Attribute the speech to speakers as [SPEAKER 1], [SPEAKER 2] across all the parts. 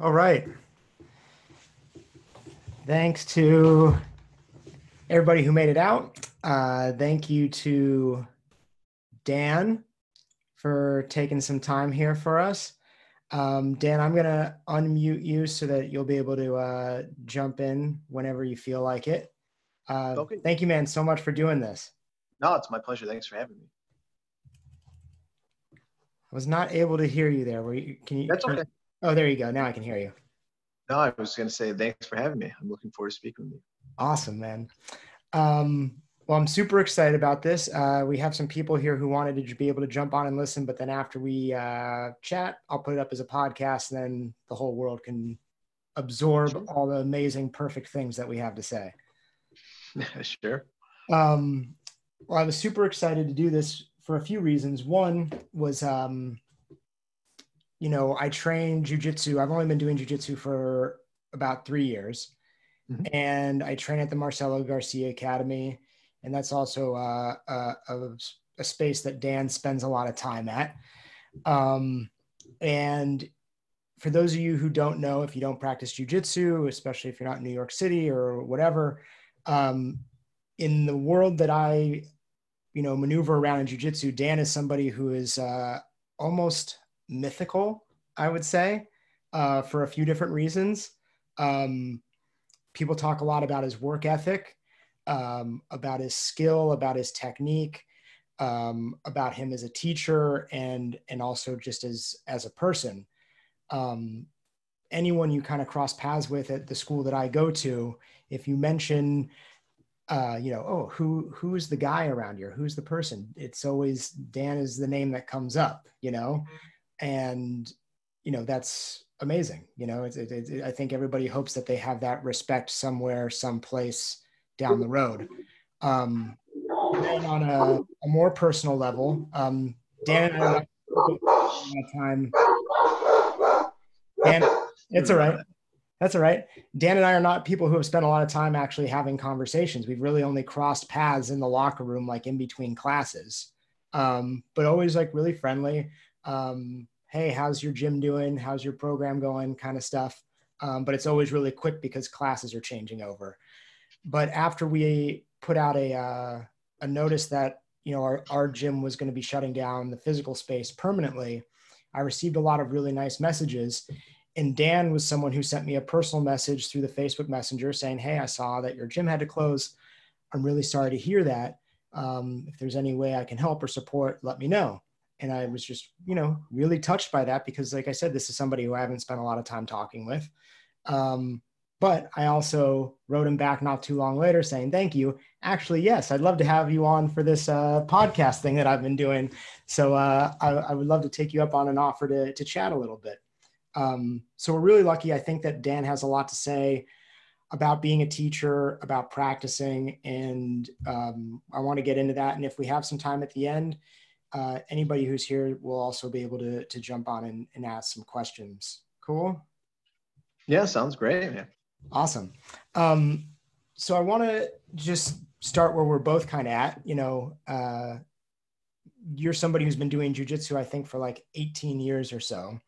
[SPEAKER 1] All right. Thanks to everybody who made it out. Uh, thank you to Dan for taking some time here for us. Um, Dan, I'm going to unmute you so that you'll be able to uh, jump in whenever you feel like it. Uh, okay. Thank you, man, so much for doing this.
[SPEAKER 2] No, it's my pleasure. Thanks for having me.
[SPEAKER 1] I was not able to hear you there. Were you? Can you?
[SPEAKER 2] That's okay.
[SPEAKER 1] Oh, there you go. Now I can hear you.
[SPEAKER 2] No, I was going to say thanks for having me. I'm looking forward to speaking with you.
[SPEAKER 1] Awesome, man. Um, well, I'm super excited about this. Uh, we have some people here who wanted to be able to jump on and listen, but then after we uh, chat, I'll put it up as a podcast, and then the whole world can absorb sure. all the amazing, perfect things that we have to say.
[SPEAKER 2] sure.
[SPEAKER 1] Um, well, I was super excited to do this for a few reasons. One was, um, you know, I train jujitsu. I've only been doing jujitsu for about three years, mm-hmm. and I train at the Marcelo Garcia Academy, and that's also uh, a, a, a, space that Dan spends a lot of time at. Um, and for those of you who don't know, if you don't practice jujitsu, especially if you're not in New York City or whatever, um, in the world that I, you know, maneuver around in jujitsu, Dan is somebody who is uh, almost mythical, I would say, uh, for a few different reasons. Um, people talk a lot about his work ethic, um, about his skill, about his technique, um, about him as a teacher, and and also just as as a person. Um, anyone you kind of cross paths with at the school that I go to, if you mention uh, you know, oh, who who's the guy around here? Who's the person? It's always Dan is the name that comes up, you know, and you know that's amazing. You know, it's, it, it, I think everybody hopes that they have that respect somewhere, someplace down the road. Um, and on a, a, more personal level, um, Dan and I time. Dan, it's all right. That's all right. Dan and I are not people who have spent a lot of time actually having conversations. We've really only crossed paths in the locker room, like in between classes, um, but always like really friendly. Um, hey, how's your gym doing? How's your program going? Kind of stuff. Um, but it's always really quick because classes are changing over. But after we put out a, uh, a notice that you know our, our gym was going to be shutting down the physical space permanently, I received a lot of really nice messages and Dan was someone who sent me a personal message through the Facebook Messenger saying, Hey, I saw that your gym had to close. I'm really sorry to hear that. Um, if there's any way I can help or support, let me know. And I was just, you know, really touched by that because, like I said, this is somebody who I haven't spent a lot of time talking with. Um, but I also wrote him back not too long later saying, Thank you. Actually, yes, I'd love to have you on for this uh, podcast thing that I've been doing. So uh, I, I, would love to take you up on an offer to, to chat a little bit. Um, so we're really lucky. I think that Dan has a lot to say about being a teacher, about practicing, and um, I want to get into that. And if we have some time at the end, uh, anybody who's here will also be able to, to jump on and, and ask some questions. Cool.
[SPEAKER 2] Yeah, sounds great. Yeah.
[SPEAKER 1] Awesome. Um, so I want to just start where we're both kind of at. You know, uh, you're somebody who's been doing jujitsu, I think, for like 18 years or so.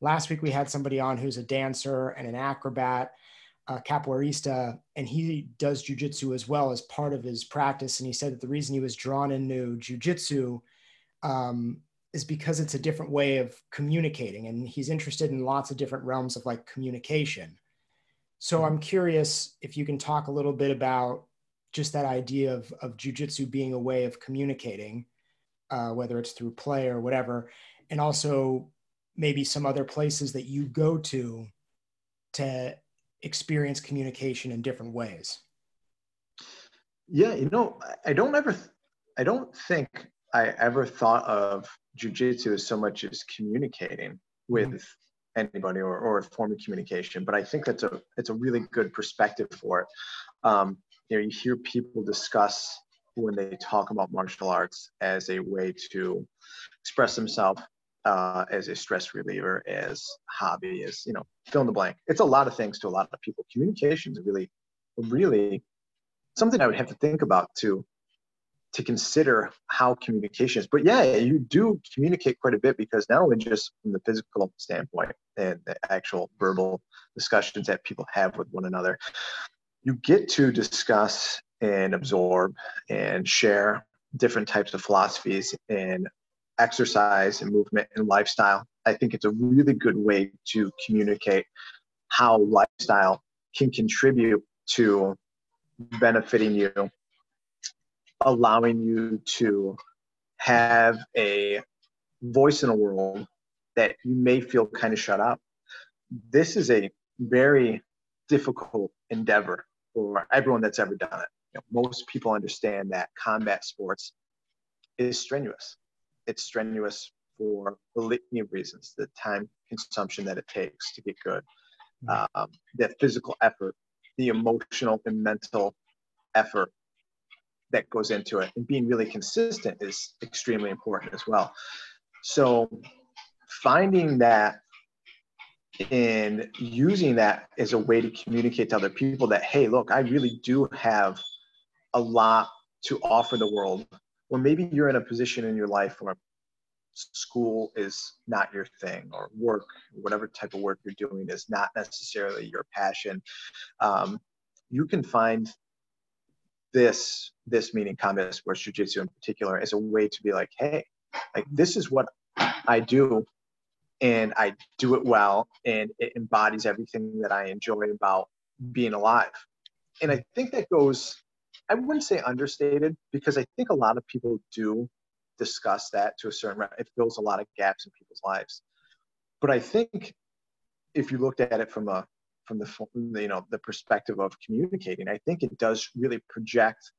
[SPEAKER 1] Last week we had somebody on who's a dancer and an acrobat, a capoeirista, and he does jujitsu as well as part of his practice. And he said that the reason he was drawn into jujitsu um, is because it's a different way of communicating, and he's interested in lots of different realms of like communication. So I'm curious if you can talk a little bit about just that idea of, of jujitsu being a way of communicating, uh, whether it's through play or whatever, and also maybe some other places that you go to to experience communication in different ways
[SPEAKER 2] yeah you know i don't ever i don't think i ever thought of jujitsu as so much as communicating with mm-hmm. anybody or, or a form of communication but i think that's a it's a really good perspective for it um, you know you hear people discuss when they talk about martial arts as a way to express themselves uh, as a stress reliever, as hobby, as you know, fill in the blank. It's a lot of things to a lot of people. Communication is really, really something I would have to think about to to consider how communication is. But yeah, you do communicate quite a bit because not only just from the physical standpoint and the actual verbal discussions that people have with one another, you get to discuss and absorb and share different types of philosophies and exercise and movement and lifestyle. I think it's a really good way to communicate how lifestyle can contribute to benefiting you allowing you to have a voice in a world that you may feel kind of shut up. This is a very difficult endeavor for everyone that's ever done it. You know, most people understand that combat sports is strenuous. It's strenuous for a litany of reasons the time consumption that it takes to get good, mm-hmm. um, the physical effort, the emotional and mental effort that goes into it. And being really consistent is extremely important as well. So finding that and using that as a way to communicate to other people that hey look i really do have a lot to offer the world. Or maybe you're in a position in your life where school is not your thing or work whatever type of work you're doing is not necessarily your passion. Um, you can find this this meaning combat sports jiu-jitsu in particular as a way to be like hey like this is what i do and i do it well and it embodies everything that i enjoy about being alive. And i think that goes i wouldn't say understated because i think a lot of people do discuss that to a certain it fills a lot of gaps in people's lives. But i think if you looked at it from a from the you know the perspective of communicating. I think it does really project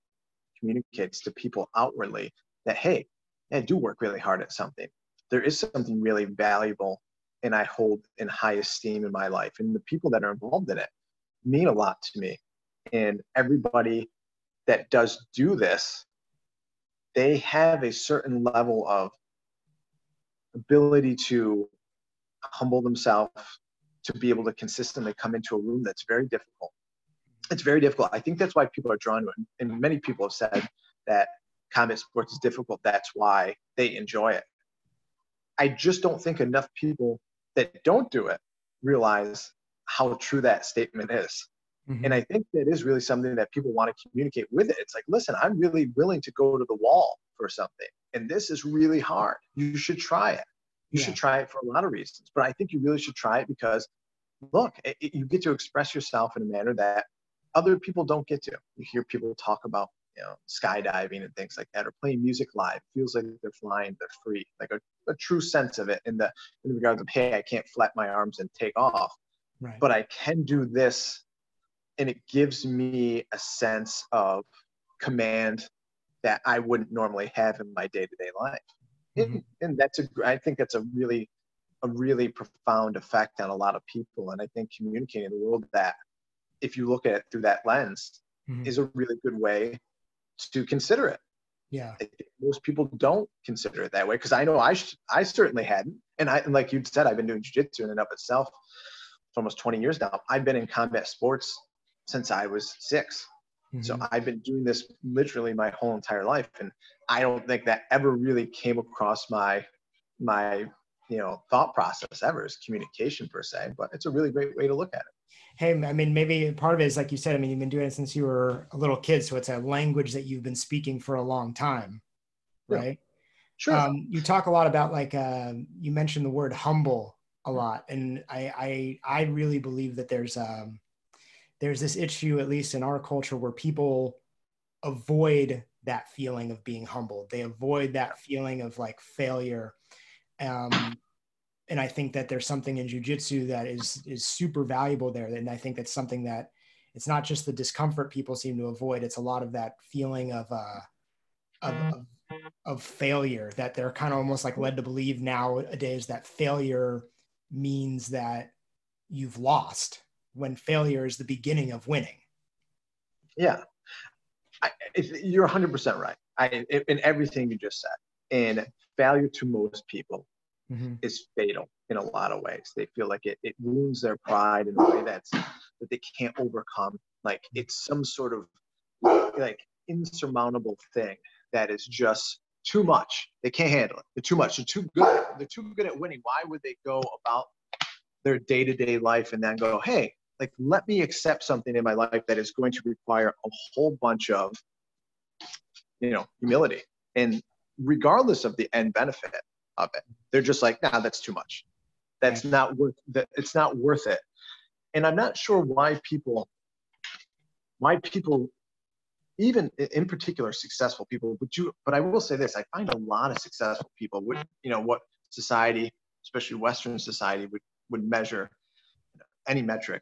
[SPEAKER 2] communicates to people outwardly that hey i do work really hard at something. There is something really valuable and i hold in high esteem in my life and the people that are involved in it mean a lot to me. And everybody that does do this they have a certain level of ability to humble themselves to be able to consistently come into a room that's very difficult. It's very difficult. I think that's why people are drawn to it. And many people have said that combat sports is difficult. That's why they enjoy it. I just don't think enough people that don't do it realize how true that statement is. Mm-hmm. And I think that is really something that people want to communicate with it. It's like, listen, I'm really willing to go to the wall for something. And this is really hard. You should try it. You yeah. should try it for a lot of reasons. But I think you really should try it because look, it, you get to express yourself in a manner that other people don't get to. You hear people talk about, you know, skydiving and things like that, or playing music live. It feels like they're flying, they're free, like a, a true sense of it in the in regards of, hey, I can't flap my arms and take off, right. but I can do this, and it gives me a sense of command that I wouldn't normally have in my day-to-day life. Mm-hmm. And, and that's a, I think that's a really a really profound effect on a lot of people. And I think communicating the world that, if you look at it through that lens, mm-hmm. is a really good way to consider it.
[SPEAKER 1] Yeah.
[SPEAKER 2] Most people don't consider it that way because I know I sh- I certainly hadn't. And I and like you said, I've been doing jiu-jitsu in and of itself for almost 20 years now. I've been in combat sports since I was 6 mm-hmm. So I've been doing this literally my whole entire life. And I don't think that ever really came across my my you know thought process ever is communication per se but it's a really great way to look at it.
[SPEAKER 1] Hey i mean maybe part of it is like you said i mean you've been doing it since you were a little kid so it's a language that you've been speaking for a long time right?
[SPEAKER 2] Sure. Um,
[SPEAKER 1] you talk a lot about like uh, you mentioned the word humble a lot and i i i really believe that there's um there's this issue at least in our culture where people avoid that feeling of being humbled they avoid that feeling of like failure um, and I think that there's something in jujitsu that is is super valuable there. And I think that's something that it's not just the discomfort people seem to avoid; it's a lot of that feeling of uh, of, of, of failure that they're kind of almost like led to believe nowadays that failure means that you've lost when failure is the beginning of winning.
[SPEAKER 2] Yeah, I, you're 100% right. I, in everything you just said. And failure to most people mm-hmm. is fatal in a lot of ways. They feel like it, it wounds their pride in a way that's that they can't overcome. Like it's some sort of like insurmountable thing that is just too much. They can't handle it. They're too much. They're too good. They're too good at winning. Why would they go about their day-to-day life and then go, hey, like let me accept something in my life that is going to require a whole bunch of, you know, humility. And regardless of the end benefit of it, they're just like, nah, that's too much. That's not worth that. It's not worth it. And I'm not sure why people, why people even in particular successful people but you but i will say this i find a lot of successful people would you know what society especially western society would would measure any metric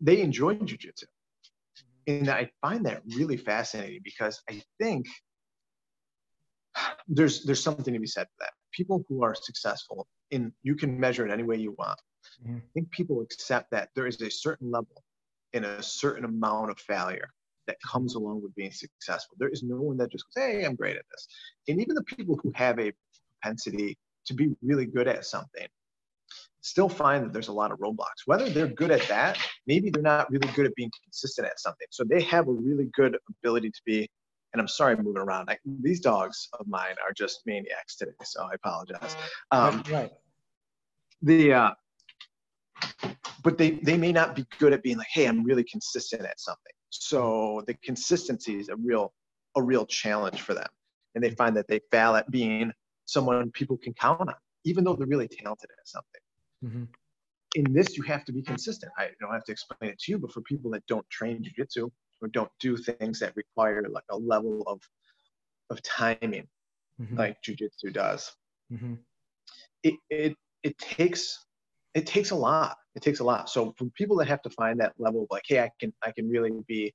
[SPEAKER 2] they enjoy jiu-jitsu mm-hmm. and i find that really fascinating because i think there's there's something to be said for that people who are successful in you can measure it any way you want mm-hmm. i think people accept that there is a certain level and a certain amount of failure that comes along with being successful. There is no one that just goes, hey, I'm great at this. And even the people who have a propensity to be really good at something still find that there's a lot of roadblocks. Whether they're good at that, maybe they're not really good at being consistent at something. So they have a really good ability to be, and I'm sorry I'm moving around. I, these dogs of mine are just maniacs today, so I apologize. Um, right. The uh, but they they may not be good at being like, hey, I'm really consistent at something. So the consistency is a real a real challenge for them, and they find that they fail at being someone people can count on, even though they're really talented at something. Mm-hmm. In this, you have to be consistent. I don't have to explain it to you, but for people that don't train jujitsu or don't do things that require like a level of of timing, mm-hmm. like jujitsu does, mm-hmm. it, it it takes it takes a lot it takes a lot so for people that have to find that level of like hey i can i can really be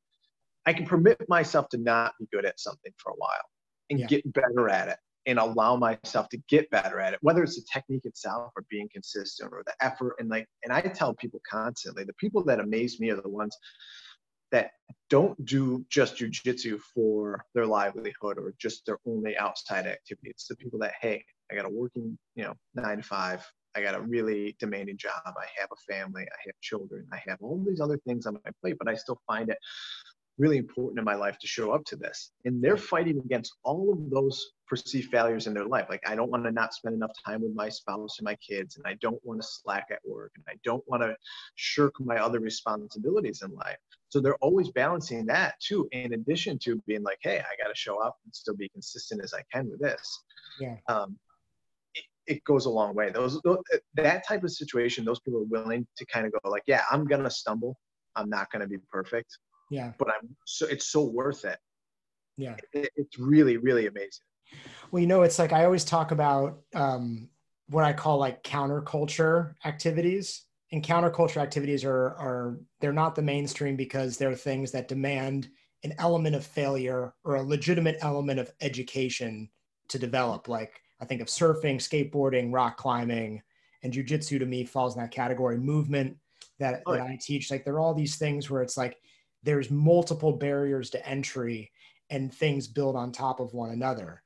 [SPEAKER 2] i can permit myself to not be good at something for a while and yeah. get better at it and allow myself to get better at it whether it's the technique itself or being consistent or the effort and like and i tell people constantly the people that amaze me are the ones that don't do just jujitsu for their livelihood or just their only outside activity. It's the people that, hey, I got a working, you know, nine to five. I got a really demanding job. I have a family. I have children. I have all these other things on my plate, but I still find it really important in my life to show up to this. And they're fighting against all of those perceived failures in their life. Like, I don't want to not spend enough time with my spouse and my kids, and I don't want to slack at work, and I don't want to shirk my other responsibilities in life. So they're always balancing that too, in addition to being like, hey, I got to show up and still be consistent as I can with this.
[SPEAKER 1] Yeah.
[SPEAKER 2] Um, it goes a long way. Those, those that type of situation, those people are willing to kind of go like, yeah, I'm gonna stumble. I'm not gonna be perfect.
[SPEAKER 1] Yeah.
[SPEAKER 2] But I'm so it's so worth it.
[SPEAKER 1] Yeah.
[SPEAKER 2] It, it's really really amazing.
[SPEAKER 1] Well, you know, it's like I always talk about um, what I call like counterculture activities. And counterculture activities are are they're not the mainstream because they're things that demand an element of failure or a legitimate element of education to develop. Like I think of surfing, skateboarding, rock climbing, and jujitsu to me falls in that category. Movement that, oh, that I teach, like there are all these things where it's like there's multiple barriers to entry and things build on top of one another.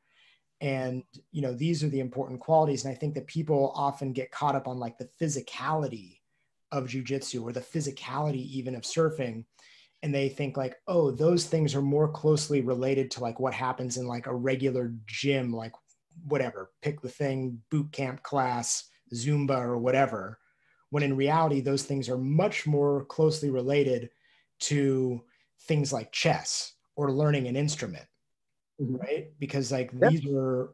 [SPEAKER 1] And you know, these are the important qualities. And I think that people often get caught up on like the physicality of jujitsu or the physicality even of surfing and they think like oh those things are more closely related to like what happens in like a regular gym like whatever, pick the thing, boot camp class, Zumba, or whatever. When in reality, those things are much more closely related to things like chess or learning an instrument, mm-hmm. right? Because like yep. these are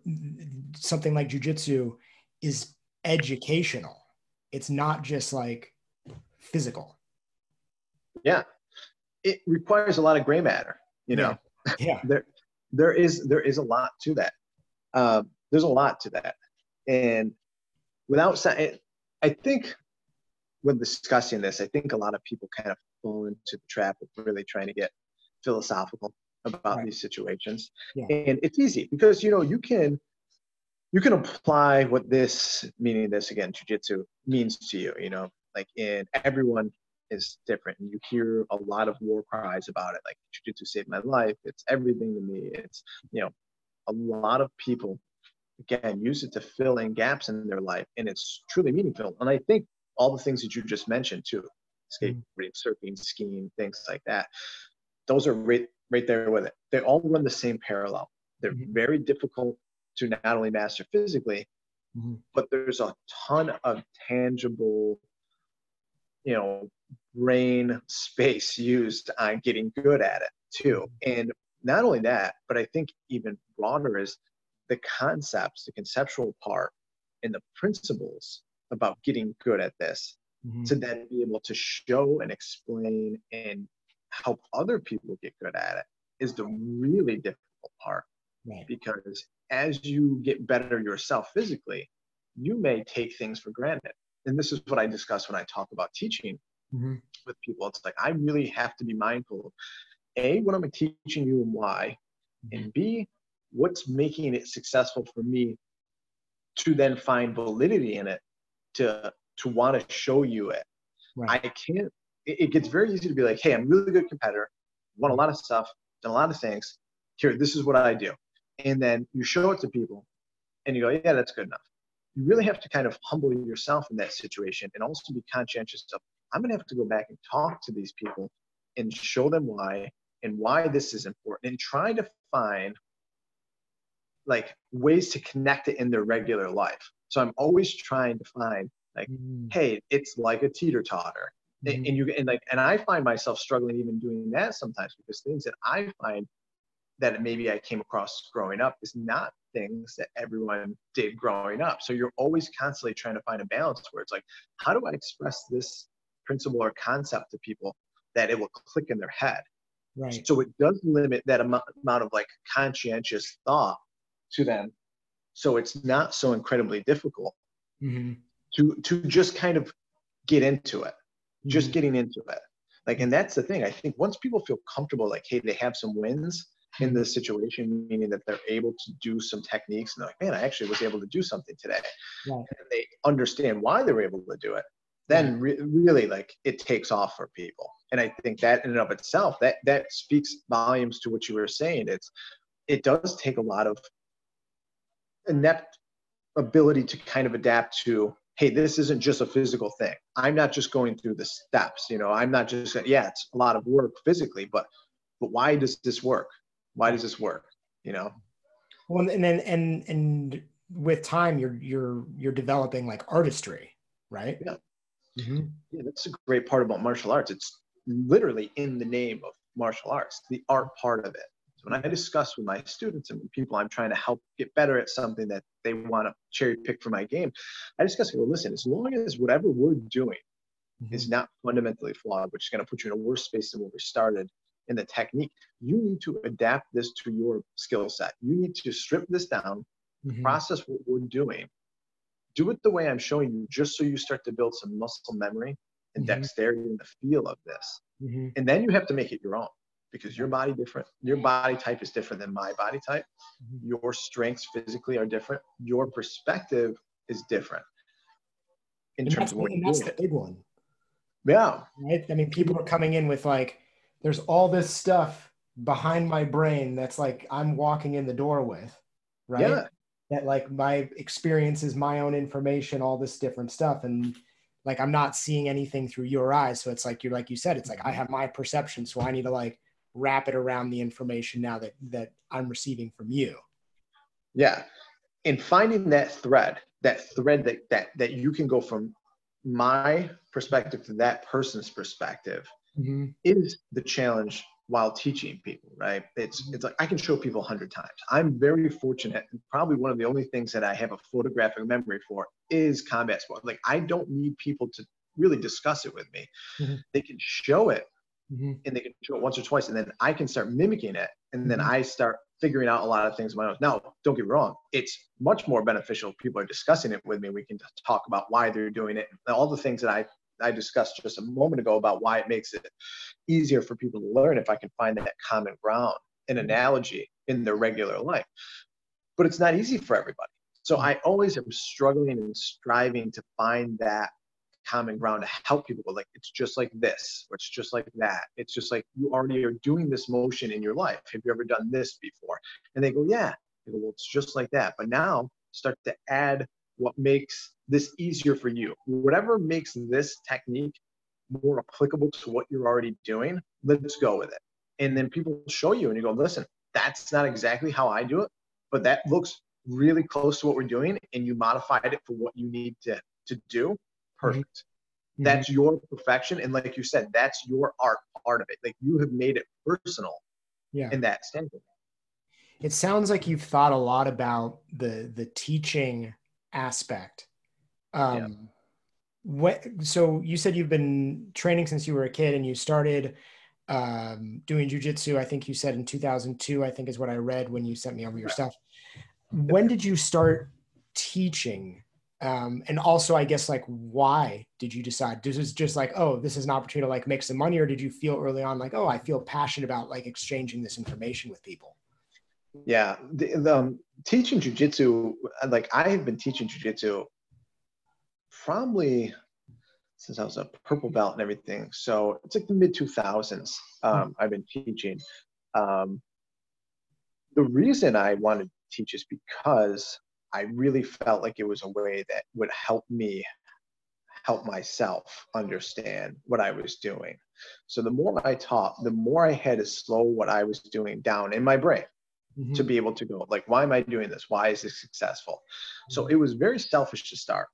[SPEAKER 1] something like jujitsu is educational. It's not just like physical.
[SPEAKER 2] Yeah. It requires a lot of gray matter, you know.
[SPEAKER 1] Yeah. yeah.
[SPEAKER 2] there there is there is a lot to that. Uh, there's a lot to that. And without saying, I think when discussing this, I think a lot of people kind of fall into the trap of really trying to get philosophical about right. these situations. Yeah. And it's easy because you know you can you can apply what this meaning this again jujitsu means to you. You know, like in everyone is different. And you hear a lot of war cries about it, like jujitsu saved my life. It's everything to me. It's you know, a lot of people again use it to fill in gaps in their life and it's truly meaningful and i think all the things that you just mentioned too skateboarding surfing skiing things like that those are right right there with it they all run the same parallel They're mm-hmm. very difficult to not only master physically, mm-hmm. but there's a ton of tangible, you know, brain space used on getting good at it too. Mm-hmm. And not only that, but I think even broader is the concepts, the conceptual part, and the principles about getting good at this mm-hmm. to then be able to show and explain and help other people get good at it is the really difficult part. Right. Because as you get better yourself physically, you may take things for granted. And this is what I discuss when I talk about teaching mm-hmm. with people. It's like I really have to be mindful of A, what I'm teaching you and why, mm-hmm. and B, what's making it successful for me to then find validity in it to to want to show you it. Right. I can't it, it, gets very easy to be like, hey, I'm really good competitor, won a lot of stuff, done a lot of things. Here, this is what I do. And then you show it to people and you go, yeah, that's good enough. You really have to kind of humble yourself in that situation and also be conscientious of, I'm going to have to go back and talk to these people and show them why and why this is important and try to find like ways to connect it in their regular life. So I'm always trying to find like, mm. hey, it's like a teeter totter. Mm-hmm. And you and like and I find myself struggling even doing that sometimes because things that I find that maybe I came across growing up is not things that everyone did growing up. So you're always constantly trying to find a balance where it's like, how do I express this principle or concept to people that it will click in their head? Right. So it does limit that amount, amount of like conscientious thought to them. So it's not so incredibly difficult mm-hmm. To to just kind of get into it just mm-hmm. getting into it. Like, and that's the thing. I think once people feel comfortable, like, hey, they have some wins in this situation, meaning that they're able to do some techniques, and they're like, man, I actually was able to do something today. Right. And they understand why they were able to do it. Then re- really, like, it takes off for people. And I think that in and of itself, that that speaks volumes to what you were saying. It's it does take a lot of inept ability to kind of adapt to hey, this isn't just a physical thing. I'm not just going through the steps. You know, I'm not just yeah, it's a lot of work physically, but but why does this work? Why does this work? You know.
[SPEAKER 1] Well, and then and and with time, you're you're you're developing like artistry, right?
[SPEAKER 2] Yeah. Mm-hmm. Yeah, that's a great part about martial arts. It's literally in the name of martial arts, the art part of it. So when I discuss with my students and people I'm trying to help get better at something that they want to cherry pick for my game, I discuss, well, listen, as long as whatever we're doing mm-hmm. is not fundamentally flawed, which is going to put you in a worse space than where we started in the technique, you need to adapt this to your skill set. You need to strip this down, mm-hmm. process what we're doing, do it the way I'm showing you, just so you start to build some muscle memory and mm-hmm. dexterity in the feel of this. Mm-hmm. And then you have to make it your own because your body different your body type is different than my body type. Mm-hmm. your strengths physically are different. Your perspective is different.
[SPEAKER 1] In and terms of what that's the big one.
[SPEAKER 2] Yeah.
[SPEAKER 1] Right? I mean people are coming in with like there's all this stuff behind my brain that's like i'm walking in the door with right? Yeah. that like my experience is my own information all this different stuff. And like i'm not seeing anything through your eyes. So it's like you're like you said it's like i have my perception. So i need to like wrap it around the information now that that I'm receiving from you.
[SPEAKER 2] Yeah. And finding that thread, that thread that that that you can go from my perspective to that person's perspective mm-hmm. is the challenge while teaching people, right? It's mm-hmm. it's like I can show people a hundred times. I'm very fortunate, and probably one of the only things that I have a photographic memory for is combat sport. Like I don't need people to really discuss it with me. Mm-hmm. They can show it mm-hmm. and they can show it once or twice, and then I can start mimicking it, and then mm-hmm. I start figuring out a lot of things on my own. Now, don't get me wrong; it's much more beneficial. People are discussing it with me. We can talk about why they're doing it, all the things that I I discussed just a moment ago about why it makes it easier for people to learn if I can find that common ground, an mm-hmm. analogy in their regular life. But it's not easy for everybody. So mm-hmm. I always am struggling and striving to find that common ground to help people but like it's just like this or it's just like that. It's just like you already are doing this motion in your life. Have you ever done this before? And they go yeah. They go, well it's just like that. But now start to add what makes this easier for you. Whatever makes this technique more applicable to what you're already doing let's go with it. And then people show you and you go listen that's not exactly how I do it, but that looks really close to what we're doing and you modified it for what you need to, to do, perfect. Mm-hmm. That's your perfection. And like you said, that's your art part of it. Like you have made it personal yeah. in that standpoint.
[SPEAKER 1] It sounds like you've thought a lot about the the teaching aspect. Um, yeah. what so you said you've been training since you were a kid and you started um, doing jujitsu. I think you said in 2002. I think is what I read when you sent me over your stuff. When did you start teaching? Um, and also, I guess like why did you decide? This is just like, oh, this is an opportunity to like make some money, or did you feel early on like, oh, I feel passionate about like exchanging this information with people?
[SPEAKER 2] Yeah, the, the um, teaching jujitsu, like I have been teaching jujitsu probably since I was a purple belt and everything. So it's like the mid 2000s. Um, I've been teaching. Um, the reason I wanted to teach is because I really felt like it was a way that would help me help myself understand what I was doing. So the more I taught, the more I had to slow what I was doing down in my brain mm-hmm. to be able to go, like, why am I doing this? Why is this successful? Mm-hmm. So it was very selfish to start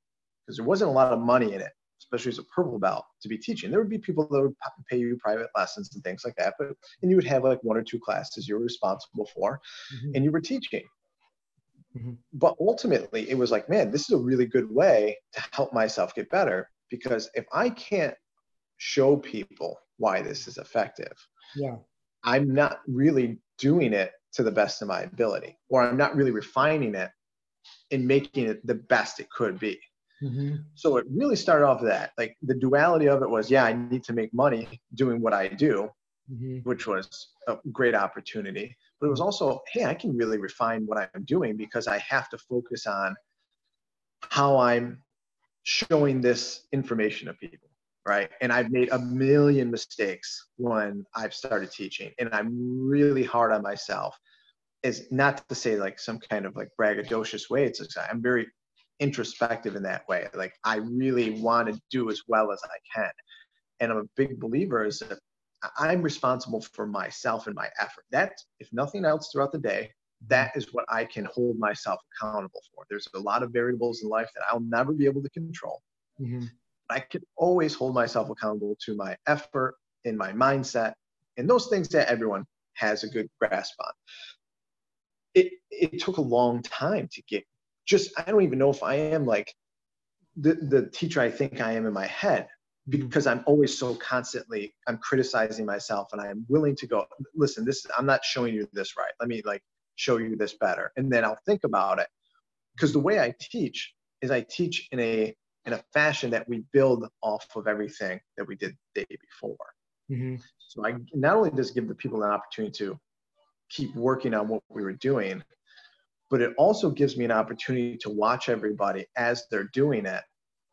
[SPEAKER 2] because there wasn't a lot of money in it especially as a purple belt, to be teaching. There would be people that would pay you private lessons and things like that, but and you would have like one or two classes you were responsible for, mm-hmm. and you were teaching. Mm-hmm. But ultimately, it was like, man, this is a really good way to help myself get better because if I can't show people why this is effective,
[SPEAKER 1] yeah,
[SPEAKER 2] I'm not really doing it to the best of my ability, or I'm not really refining it and making it the best it could be. Mm-hmm. So it really started off that like the duality of it was, yeah, I need to make money doing what I do, mm-hmm. which was a great opportunity. But it was also, hey, I can really refine what I'm doing because I have to focus on how I'm showing this information to people, right? And I've made a million mistakes when I've started teaching, and I'm really hard on myself. Is not to say like some kind of like braggadocious way. It's like I'm very introspective in that way. Like I really want to do as well as I can. And I'm a big believer is that I'm responsible for myself and my effort. That, if nothing else throughout the day, that is what I can hold myself accountable for. There's a lot of variables in life that I'll never be able to control. Mm-hmm. I can always hold myself accountable to my effort and my mindset and those things that everyone has a good grasp on. It, it took a long time to get just I don't even know if I am like the the teacher I think I am in my head because I'm always so constantly I'm criticizing myself and I'm willing to go listen this I'm not showing you this right let me like show you this better and then I'll think about it because the way I teach is I teach in a in a fashion that we build off of everything that we did the day before mm-hmm. so I not only does give the people an opportunity to keep working on what we were doing but it also gives me an opportunity to watch everybody as they're doing it.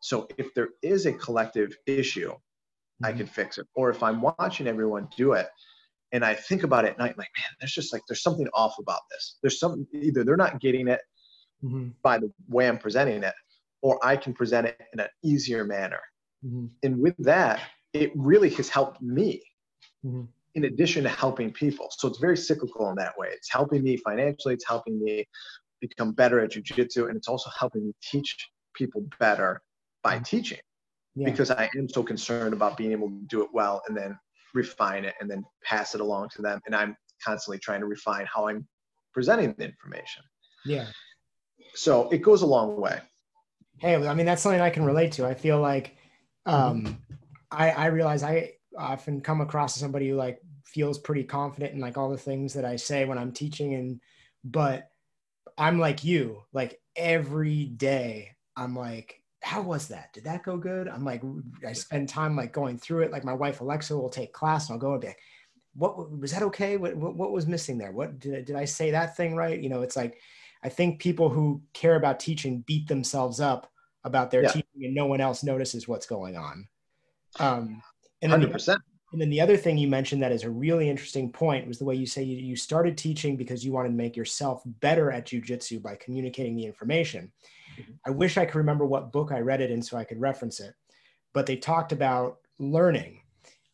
[SPEAKER 2] So if there is a collective issue, mm-hmm. I can fix it. Or if I'm watching everyone do it and I think about it at night, like, man, there's just like, there's something off about this. There's something, either they're not getting it mm-hmm. by the way I'm presenting it, or I can present it in an easier manner. Mm-hmm. And with that, it really has helped me mm-hmm in addition to helping people. So it's very cyclical in that way. It's helping me financially, it's helping me become better at jujitsu, and it's also helping me teach people better by teaching. Yeah. Because I am so concerned about being able to do it well and then refine it and then pass it along to them. And I'm constantly trying to refine how I'm presenting the information.
[SPEAKER 1] Yeah.
[SPEAKER 2] So it goes a long way.
[SPEAKER 1] Hey, I mean, that's something I can relate to. I feel like um, I, I realize I often come across as somebody who like feels pretty confident in like all the things that I say when I'm teaching and but I'm like you like every day I'm like how was that? Did that go good? I'm like I spend time like going through it like my wife Alexa will take class and I'll go and be like what was that okay? What, what, what was missing there? What did I, did I say that thing right? You know it's like I think people who care about teaching beat themselves up about their yeah. teaching and no one else notices what's going on. Um and then 100%. The, and then the other thing you mentioned that is a really interesting point was the way you say you, you started teaching because you wanted to make yourself better at jujitsu by communicating the information. Mm-hmm. I wish I could remember what book I read it in so I could reference it, but they talked about learning.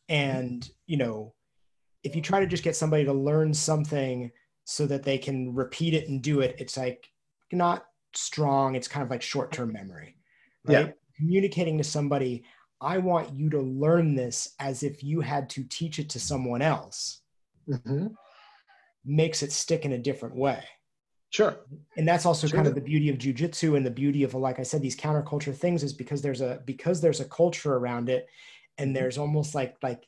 [SPEAKER 1] And, you know, if you try to just get somebody to learn something so that they can repeat it and do it it's like not strong it's kind of like short-term memory right yeah. communicating to somebody i want you to learn this as if you had to teach it to someone else mm-hmm. makes it stick in a different way
[SPEAKER 2] Sure.
[SPEAKER 1] And that's also sure. kind of the beauty of jujitsu and the beauty of, like I said, these counterculture things is because there's a because there's a culture around it, and there's almost like like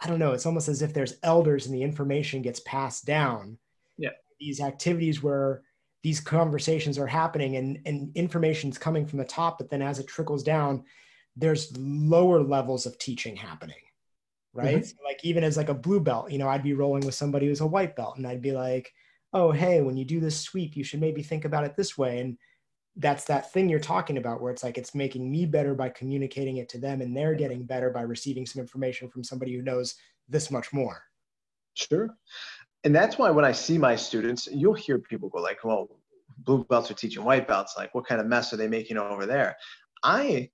[SPEAKER 1] I don't know, it's almost as if there's elders and the information gets passed down.
[SPEAKER 2] Yeah.
[SPEAKER 1] These activities where these conversations are happening and and information's coming from the top, but then as it trickles down, there's lower levels of teaching happening right mm-hmm. so like even as like a blue belt you know i'd be rolling with somebody who's a white belt and i'd be like oh, hey, when you do this sweep, you should maybe think about it this way. And that's that thing you're talking about where it's like it's making me better by communicating it to them and they're getting better by receiving some information from somebody who knows this much more.
[SPEAKER 2] Sure. And that's why when I see my students, you'll hear people go like, well, blue belts are teaching white belts. Like, what kind of mess are they making over there? I,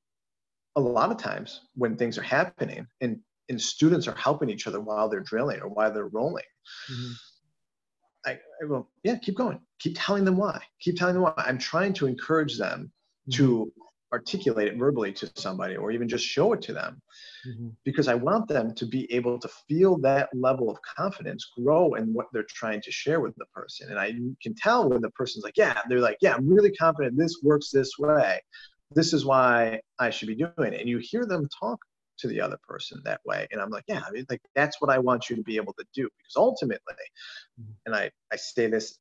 [SPEAKER 2] a lot of times when things are happening and, and students are helping each other while they're drilling or while they're rolling, mm-hmm I, I go, yeah, keep going. Keep telling them why. Keep telling them why. I'm trying to encourage them mm-hmm. to articulate it verbally to somebody or even just show it to them mm-hmm. because I want them to be able to feel that level of confidence grow in what they're trying to share with the person. And I can tell when the person's like, yeah, they're like, yeah, I'm really confident this works this way. This is why I should be doing it. And you hear them talk to the other person that way. And I'm like, yeah, I mean, like that's what I want you to be able to do because ultimately, mm-hmm. and I, I say this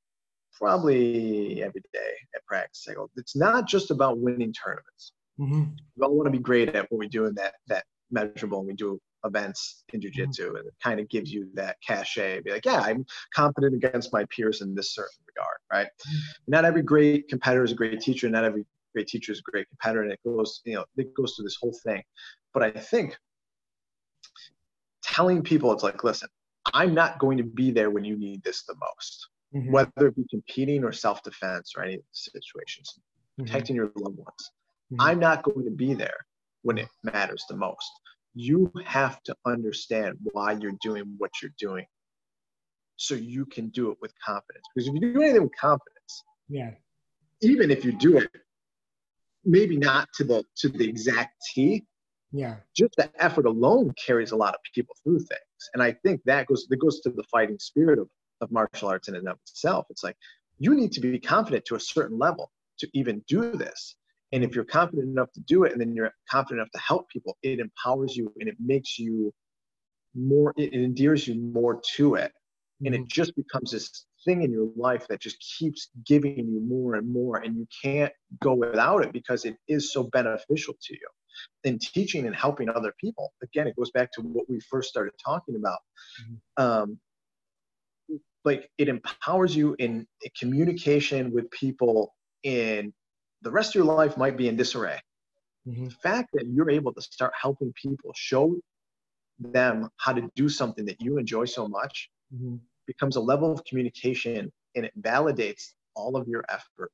[SPEAKER 2] probably every day at practice, I go, it's not just about winning tournaments. Mm-hmm. We all want to be great at what we do in that, that measurable and we do events in jujitsu mm-hmm. and it kind of gives you that cachet. Be like, yeah, I'm confident against my peers in this certain regard, right? Mm-hmm. Not every great competitor is a great teacher. Not every great teacher is a great competitor, and it goes, you know, it goes through this whole thing. But I think telling people it's like, listen, I'm not going to be there when you need this the most, mm-hmm. whether it be competing or self defense or any situations, mm-hmm. protecting your loved ones. Mm-hmm. I'm not going to be there when it matters the most. You have to understand why you're doing what you're doing so you can do it with confidence. Because if you do anything with confidence,
[SPEAKER 1] yeah,
[SPEAKER 2] even if you do it maybe not to the to the exact T,
[SPEAKER 1] yeah.
[SPEAKER 2] Just the effort alone carries a lot of people through things. And i think that goes that goes to the fighting spirit of, of martial arts in and of itself. It's like you need to be confident to a certain level to even do this. And if you're confident enough to do it and then you're confident enough to help people it empowers you and it makes you more it endears you more to it. And it mm-hmm. just becomes this thing in your life that just keeps giving you more and more and you can't go without it because it is so beneficial to you in teaching and helping other people. Again, it goes back to what we first started talking about. Mm-hmm. Um, like it empowers you in communication with people in the rest of your life might be in disarray. Mm-hmm. The fact that you're able to start helping people show them how to do something that you enjoy so much mm-hmm. becomes a level of communication and it validates all of your effort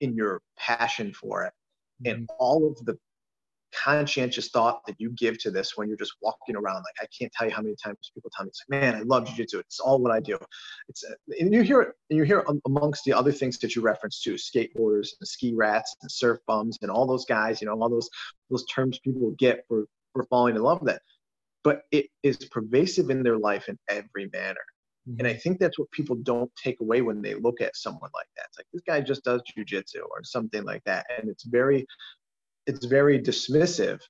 [SPEAKER 2] in your passion for it and mm-hmm. all of the conscientious thought that you give to this when you're just walking around. Like I can't tell you how many times people tell me, "It's like, man, I love jujitsu. It's all what I do." It's uh, and you hear it, and you hear amongst the other things that you reference to, skateboarders and ski rats and surf bums and all those guys. You know, all those those terms people get for for falling in love with it. But it is pervasive in their life in every manner. Mm-hmm. And I think that's what people don't take away when they look at someone like that. It's like this guy just does jujitsu or something like that. And it's very it's very dismissive,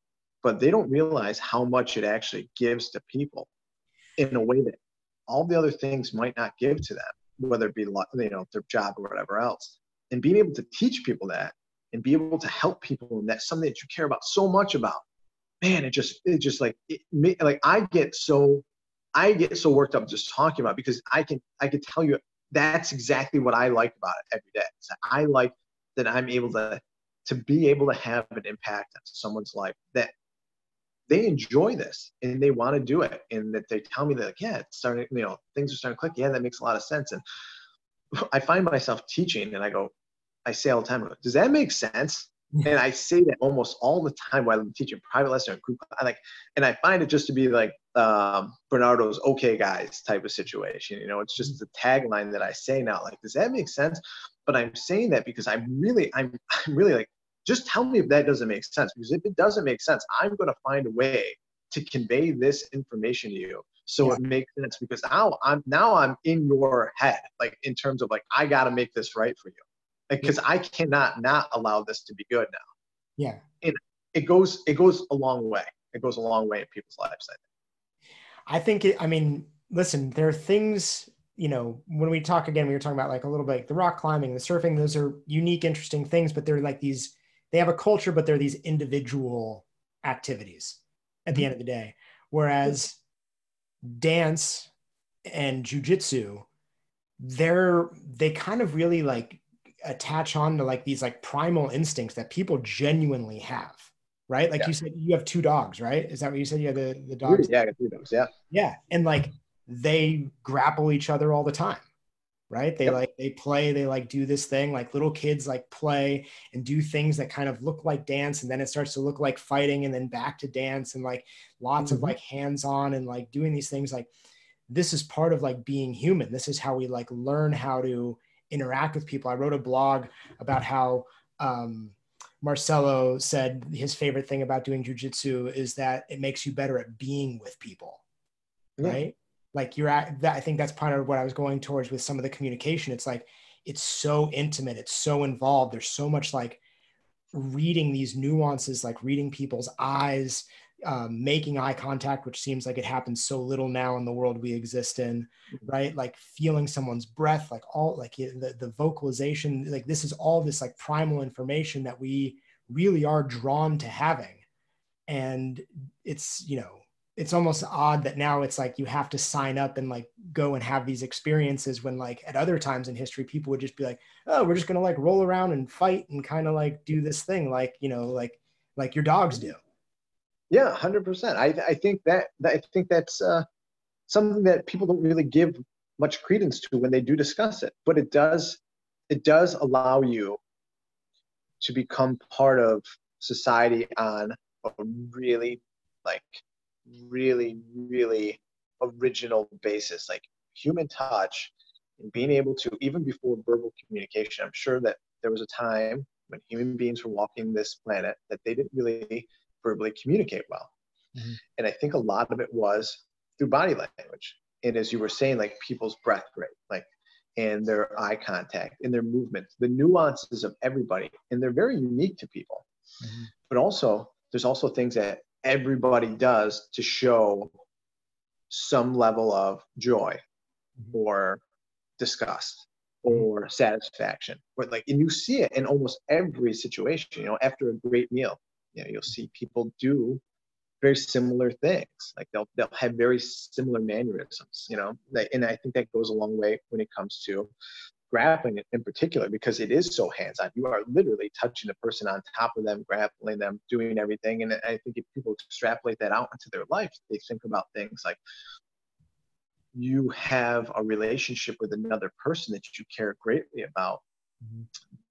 [SPEAKER 2] but they don't realize how much it actually gives to people in a way that all the other things might not give to them, whether it be you know their job or whatever else. And being able to teach people that and be able to help people, and that's something that you care about so much about. Man, it just it just like it, like I get so I get so worked up just talking about because I can I can tell you that's exactly what I like about it every day. So I like that I'm able to to be able to have an impact on someone's life that they enjoy this and they want to do it and that they tell me that like, yeah it's starting you know things are starting to click yeah that makes a lot of sense and i find myself teaching and i go i say all the time does that make sense and I say that almost all the time while I'm teaching private lesson or group. I like, and I find it just to be like um, Bernardo's "okay, guys" type of situation. You know, it's just the tagline that I say now. Like, does that make sense? But I'm saying that because I'm really, I'm, I'm really like, just tell me if that doesn't make sense. Because if it doesn't make sense, I'm going to find a way to convey this information to you so yeah. it makes sense because now i'm now i'm in your head like in terms of like i got to make this right for you. Because like, i cannot not allow this to be good now.
[SPEAKER 1] Yeah.
[SPEAKER 2] And it goes it goes a long way. It goes a long way in people's lives
[SPEAKER 1] i think. I think it i mean listen there are things you know when we talk again we were talking about like a little bit like the rock climbing the surfing those are unique interesting things but they're like these they have a culture but they're these individual activities at the mm-hmm. end of the day. Whereas dance and jujitsu, they're they kind of really like attach on to like these like primal instincts that people genuinely have right? Like yeah. you said you have two dogs right? Is that what you said? You have the, the dogs?
[SPEAKER 2] yeah I got two dogs yeah.
[SPEAKER 1] Yeah and like they grapple each other all the time right they yep. like they play they like do this thing like little kids like play and do things that kind of look like dance and then it starts to look like fighting and then back to dance and like lots mm-hmm. of like hands on and like doing these things like this is part of like being human this is how we like learn how to interact with people i wrote a blog about how um marcelo said his favorite thing about doing jujitsu is that it makes you better at being with people yeah. right like you're at that i think that's part of what i was going towards with some of the communication. It's like it's so intimate it's so involved. There's so much like reading these nuances like reading people's eyes um, making eye contact which seems like it happens so little now in the world we exist in mm-hmm. right? Like feeling someone's breath like all like the, the vocalization like this is all this like primal information that we really are drawn to having. And it's you know it's almost odd that now it's like you have to sign up and like go and have these experiences when like at other times in history people would just be like oh we're just gonna like roll around and fight and kind of like do this thing like you know like like your dogs do.
[SPEAKER 2] Yeah 100% i, I think that, i think that's uh, something that people don't really give much credence to when they do discuss it but it does it does allow you to become part of society on a really like really, really original basis, like human touch and being able to, even before verbal communication, I'm sure that there was a time when human beings were walking this planet that they didn't really verbally communicate well. Mm-hmm. And I think a lot of it was through body language. And as you were saying, like people's breath rate, like, and their eye contact and their movement, the nuances of everybody. And they're very unique to people. Mm-hmm. But also, there's also things that everybody does to show some level of joy mm-hmm. or disgust mm-hmm. or satisfaction or like and you see it in almost every situation you know after a great meal you know you'll see people do very similar things like they'll they'll have very similar mannerisms you know and i think that goes a long way when it comes to grappling in particular because it is so hands-on. You are literally touching the person on top of them grappling them doing everything and i think if people extrapolate that out into their life they think about things like you have a relationship with another person that you care greatly about. Mm-hmm.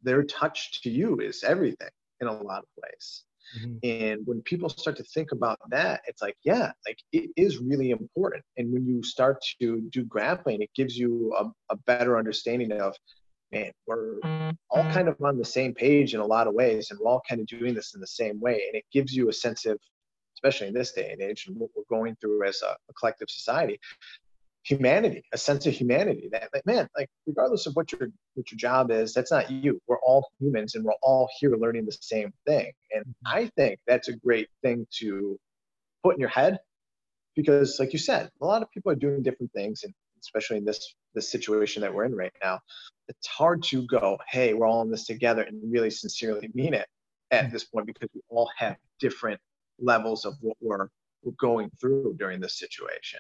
[SPEAKER 2] their touch to you is everything in a lot of ways Mm-hmm. And when people start to think about that, it's like, yeah, like it is really important. And when you start to do grappling, it gives you a, a better understanding of, man, we're all mm-hmm. kind of on the same page in a lot of ways, and we're all kind of doing this in the same way. And it gives you a sense of, especially in this day and age, and what we're going through as a, a collective society, humanity, a sense of humanity. That, that man, like regardless of what your what your job is, that's not you. We're all humans, and we're all here learning the same thing. And mm-hmm. I think that's a great thing to put in your head, because, like you said, a lot of people are doing different things, and especially in this this situation that we're in right now, it's hard to go, hey, we're all in this together, and really sincerely mean it at mm-hmm. this point because we all have different levels of what we're we're going through during this situation.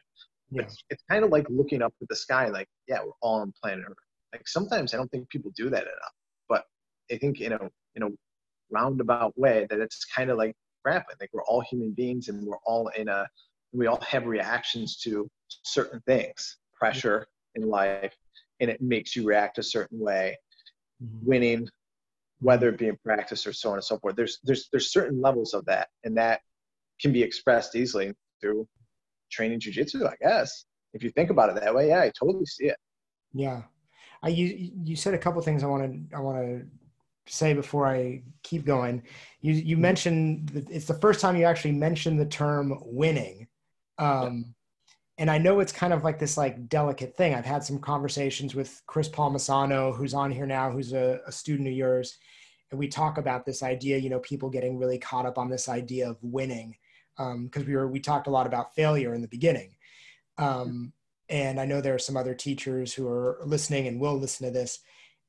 [SPEAKER 2] Yeah. It's, it's kind of like looking up at the sky, like, yeah, we're all on planet Earth. Like sometimes I don't think people do that enough, but I think in a in a roundabout way that it's kind of like grappling. Like we're all human beings and we're all in a we all have reactions to certain things, pressure in life, and it makes you react a certain way. Mm-hmm. Winning, whether it be in practice or so on and so forth. There's there's there's certain levels of that, and that can be expressed easily through training jujitsu, I guess. If you think about it that way, yeah, I totally see it.
[SPEAKER 1] Yeah, I you you said a couple things I want to I want to say before I keep going. You you mentioned that it's the first time you actually mentioned the term winning. Um, and I know it's kind of like this like delicate thing. I've had some conversations with Chris Palmisano, who's on here now, who's a, a student of yours, and we talk about this idea. You know, people getting really caught up on this idea of winning because um, we were we talked a lot about failure in the beginning. Um, and I know there are some other teachers who are listening and will listen to this,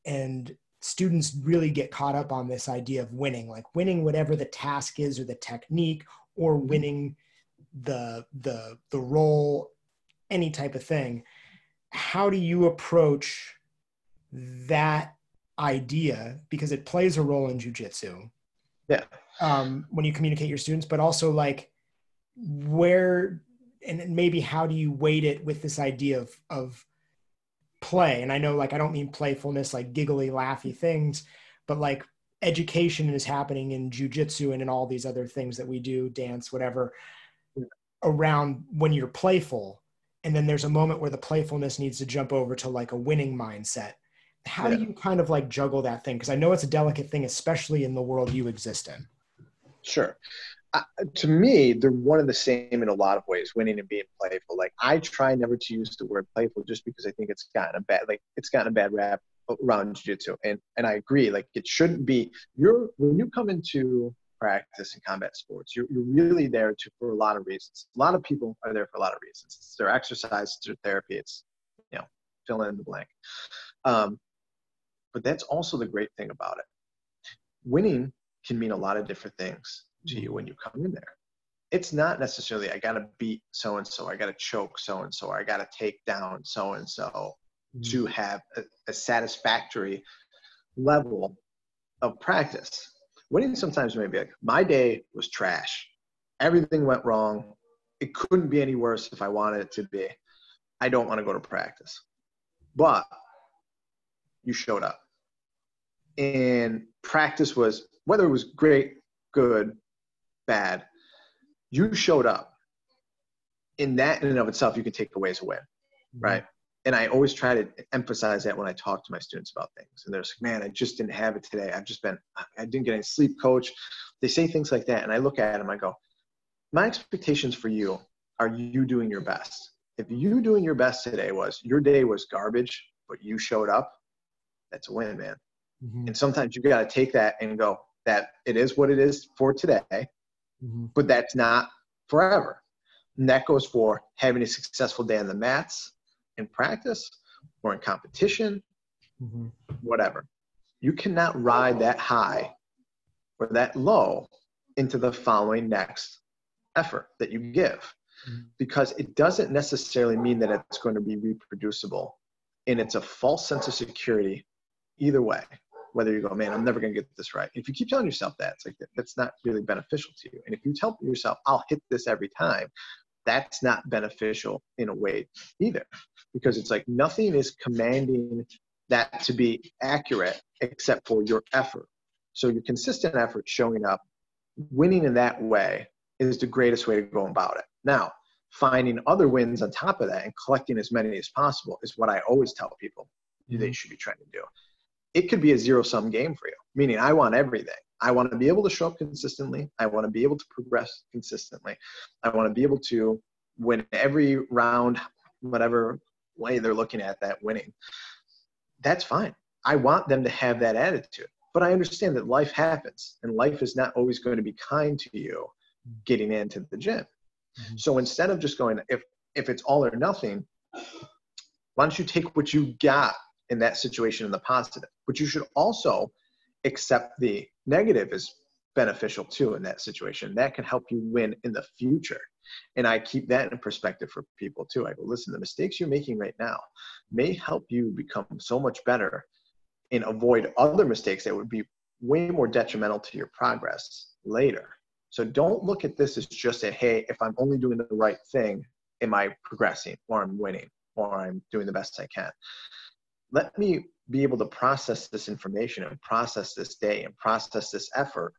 [SPEAKER 1] and students really get caught up on this idea of winning, like winning whatever the task is or the technique, or winning the the the roll any type of thing. How do you approach that idea? Because it plays a role in jujitsu.
[SPEAKER 2] Yeah.
[SPEAKER 1] Um, when you communicate your students but also like where and maybe how do you weight it with this idea of of play? And i know like i don't mean playfulness like giggly laughy things but like education is happening in jujitsu and in all these other things that we do dance whatever around when you're playful. And then there's a moment where the playfulness needs to jump over to like a winning mindset. How yeah. do you kind of like juggle that thing? Because i know it's a delicate thing especially in the world you exist in.
[SPEAKER 2] Sure to me they're one of the same in a lot of ways winning and being playful like i try never to use the word playful just because i think it's gotten a bad like it's gotten a bad rap around jiu-jitsu and and i agree like it shouldn't be you're when you come into practice in combat sports. You're, you're really there to, for a lot of reasons. A lot of people are there for a lot of reasons. It's their exercise, it's their therapy, it's, you know, fill in the blank. Um, but that's also the great thing about it. Winning can mean a lot of different things to you when you come in there. It's not necessarily, I got to beat so and so, I got to choke so and so, I got to take down so and so to have a, a satisfactory level of practice winning sometimes may be like, my day was trash. Everything went wrong. It couldn't be any worse if I wanted it to be. I don't want to go to practice. But you showed up. And practice was, whether it was great, good, bad, you showed up. In that in and of itself, you can take away as a win, right? and I always try to emphasize that when I talk to my students about things. And they're like, man, I just didn't have it today. I've just been, I didn't get any sleep, coach. They say things like that. And I look at them, I go, my expectations for you are you doing your best. If you doing your best today was your day was garbage, but you showed up, that's a win, man. Mm-hmm. And sometimes you got to take that and go, that it is what it is for today, mm-hmm. but that's not forever. And that goes for having a successful day on the mats, in practice or in competition, mm-hmm. whatever. You cannot ride that high or that low into the following next effort that you give mm-hmm. because it doesn't necessarily mean that it's going to be reproducible and it's a false sense of security either way whether you go man i'm never going to get this right if you keep telling yourself that it's like that's not really beneficial to you and if you tell yourself i'll hit this every time that's not beneficial in a way either because it's like nothing is commanding that to be accurate except for your effort. So your consistent effort showing up, winning in that way is the greatest way to go about it. Now, finding other wins on top of that and collecting as many as possible is what I always tell people mm-hmm. they should be trying to do. It could be a zero sum game for you, meaning I want everything. I want to be able to show up consistently. I want to be able to progress consistently. I want to be able to win every round, whatever way they're looking at that winning. That's fine. I want them to have that attitude. But I understand that life happens and life is not always going to be kind to you getting into the gym. Mm-hmm. So instead of just going, if if it's all or nothing, why don't you take what you got in that situation in the positive? But you should also accept the negative as beneficial too in that situation. That can help you win in the future. And I keep that in perspective for people too. I go, listen, the mistakes you're making right now may help you become so much better and avoid other mistakes that would be way more detrimental to your progress later. So don't look at this as just a, hey, if I'm only doing the right thing, am I progressing or I'm winning or I'm doing the best I can? Let me be able to process this information and process this day and process this effort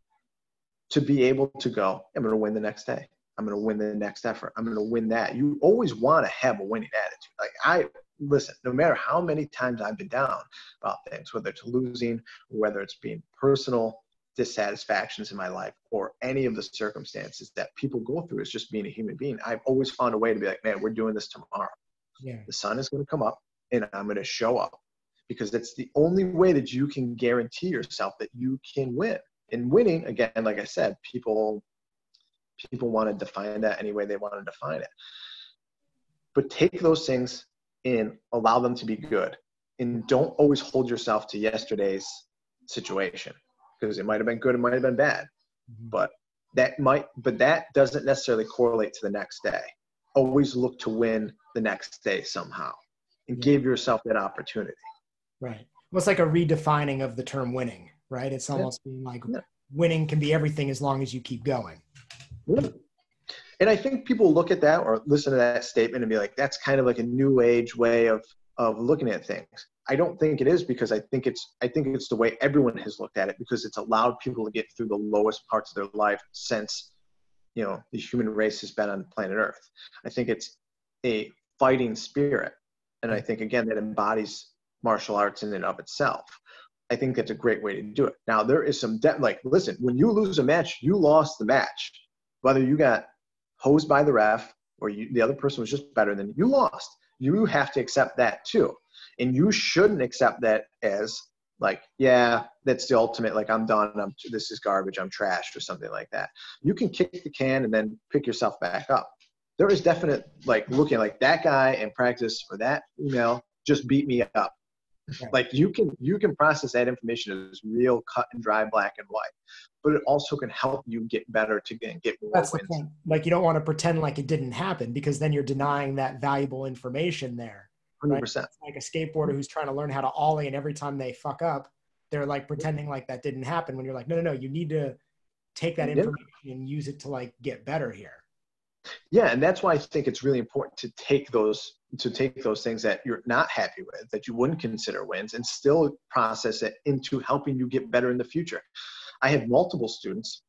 [SPEAKER 2] to be able to go, I'm going to win the next day. I'm going to win the next effort. I'm going to win that. You always want to have a winning attitude. Like I listen, no matter how many times I've been down about things, whether it's losing, whether it's being personal dissatisfactions in my life, or any of the circumstances that people go through as just being a human being, I've always found a way to be like, man, we're doing this tomorrow. Yeah. The sun is going to come up and I'm going to show up because it's the only way that you can guarantee yourself that you can win. And winning, again, like I said, people people want to define that any way they want to define it. But take those things and allow them to be good. And don't always hold yourself to yesterday's situation because it might have been good, it might have been bad. Mm-hmm. But that might but that doesn't necessarily correlate to the next day. Always look to win the next day somehow and yeah. give yourself that opportunity.
[SPEAKER 1] Right. It's like a redefining of the term winning, right? It's almost yeah. being like yeah. winning can be everything as long as you keep going.
[SPEAKER 2] And I think people look at that or listen to that statement and be like, that's kind of like a new age way of of looking at things. I don't think it is because I think it's I think it's the way everyone has looked at it because it's allowed people to get through the lowest parts of their life since you know the human race has been on planet Earth. I think it's a fighting spirit, and I think again that embodies martial arts in and of itself. I think that's a great way to do it. Now there is some depth. Like, listen, when you lose a match, you lost the match. Whether you got hosed by the ref or you, the other person was just better than you, you lost. You have to accept that too, and you shouldn't accept that as like, yeah, that's the ultimate. Like, I'm done. I'm this is garbage. I'm trashed or something like that. You can kick the can and then pick yourself back up. There is definite like looking like that guy in practice or that email just beat me up like you can you can process that information as real cut and dry black and white but it also can help you get better to get, get more
[SPEAKER 1] That's wins. the point. Like you don't want to pretend like it didn't happen because then you're denying that valuable information there.
[SPEAKER 2] 100%. Right?
[SPEAKER 1] like a skateboarder who's trying to learn how to ollie and every time they fuck up, they're like pretending like that didn't happen when you're like, no, no, no, you need to take that information and use it to like get better here.
[SPEAKER 2] Yeah, and that's why I think it's really important to take those to take those things that you're not happy with, that you wouldn't consider wins, and still process it into helping you get better in the future. I have multiple students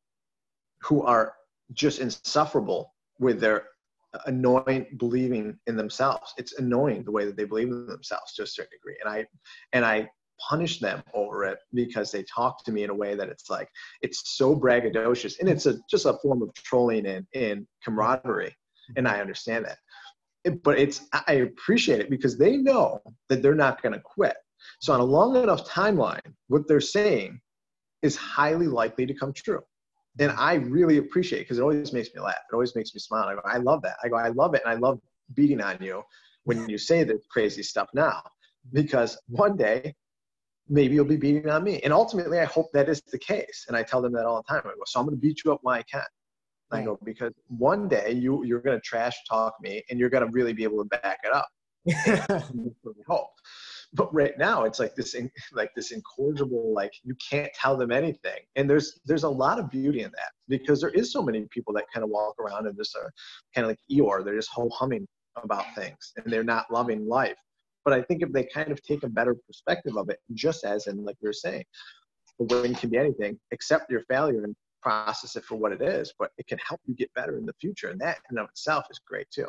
[SPEAKER 2] who are just insufferable with their uh, annoying believing in themselves. It's annoying the way that they believe in themselves to a certain degree. And I and I punish them over it because they talk to me in a way that it's like it's so braggadocious and it's a just a form of trolling and, and camaraderie. And I understand that but it's I appreciate it because they know that they're not going to quit. So on a long enough timeline, what they're saying is highly likely to come true. And I really appreciate it because it always makes me laugh. It always makes me smile. I go, I love that. I go, I love it. And I love beating on you when you say this crazy stuff now because one day maybe you'll be beating on me. And ultimately, I hope that is the case. And I tell them that all the time. I go, so I'm going to beat you up while I can. I go, because one day you you're gonna trash talk me and you're gonna really be able to back it up. hope. But right now it's like this like this incorrigible like you can't tell them anything. And there's there's a lot of beauty in that because there is so many people that kind of walk around and just are kind of like Eeyore, they're just whole humming about things and they're not loving life. But I think if they kind of take a better perspective of it, just as in like are saying, the win can be anything, accept your failure and process it for what it is, but it can help you get better in the future. And that in of itself is great too.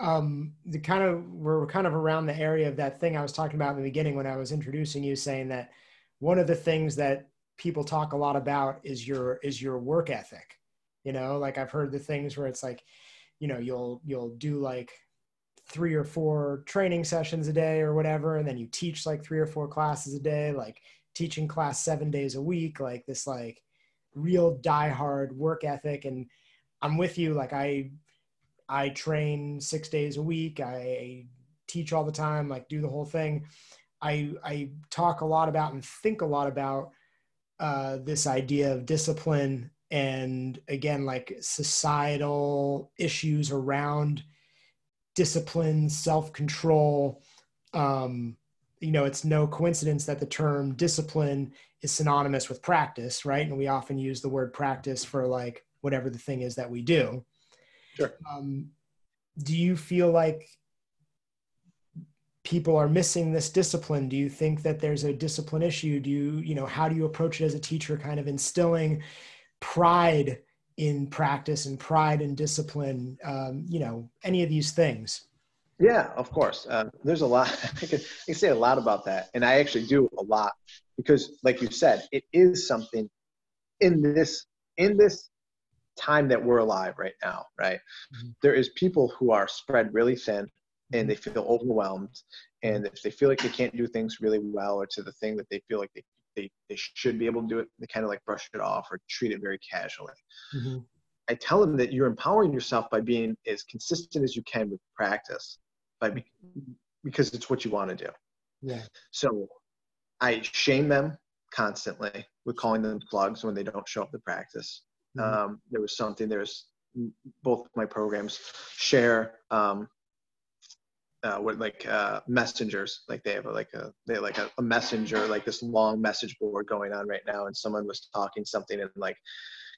[SPEAKER 1] Um, the kind of we're kind of around the area of that thing I was talking about in the beginning when I was introducing you, saying that one of the things that people talk a lot about is your is your work ethic. You know, like I've heard the things where it's like, you know, you'll you'll do like three or four training sessions a day or whatever, and then you teach like three or four classes a day, like teaching class seven days a week, like this like real diehard work ethic. And i'm with you like i i train six days a week. I teach all the time like do the whole thing. I i talk a lot about and think a lot about uh, this idea of discipline and again like societal issues around discipline self-control um, you know it's no coincidence that the term discipline is synonymous with practice, right? And we often use the word practice for like whatever the thing is that we do.
[SPEAKER 2] Sure.
[SPEAKER 1] Um, do you feel like people are missing this discipline? Do you think that there's a discipline issue? Do you, you know, how do you approach it as a teacher, kind of instilling pride in practice and pride and discipline? Um, you know, any of these things?
[SPEAKER 2] Yeah, of course. Uh, there's a lot. I can, I can say a lot about that, and I actually do a lot because, like you said, it is something in this in this time that we're alive right now. Right, mm-hmm. there is people who are spread really thin, and they feel overwhelmed, and if they feel like they can't do things really well, or to the thing that they feel like they they, they should be able to do it, they kind of like brush it off or treat it very casually. Mm-hmm. I tell them that you're empowering yourself by being as consistent as you can with practice by be, because it's what you want to do.
[SPEAKER 1] Yeah.
[SPEAKER 2] So I shame them constantly with calling them plugs when they don't show up to practice. Mm-hmm. Um, there was something. There's both my programs share um, uh, what like uh, messengers like they have a, like a they like a, a, messenger like this long message board going on right now and someone was talking something in like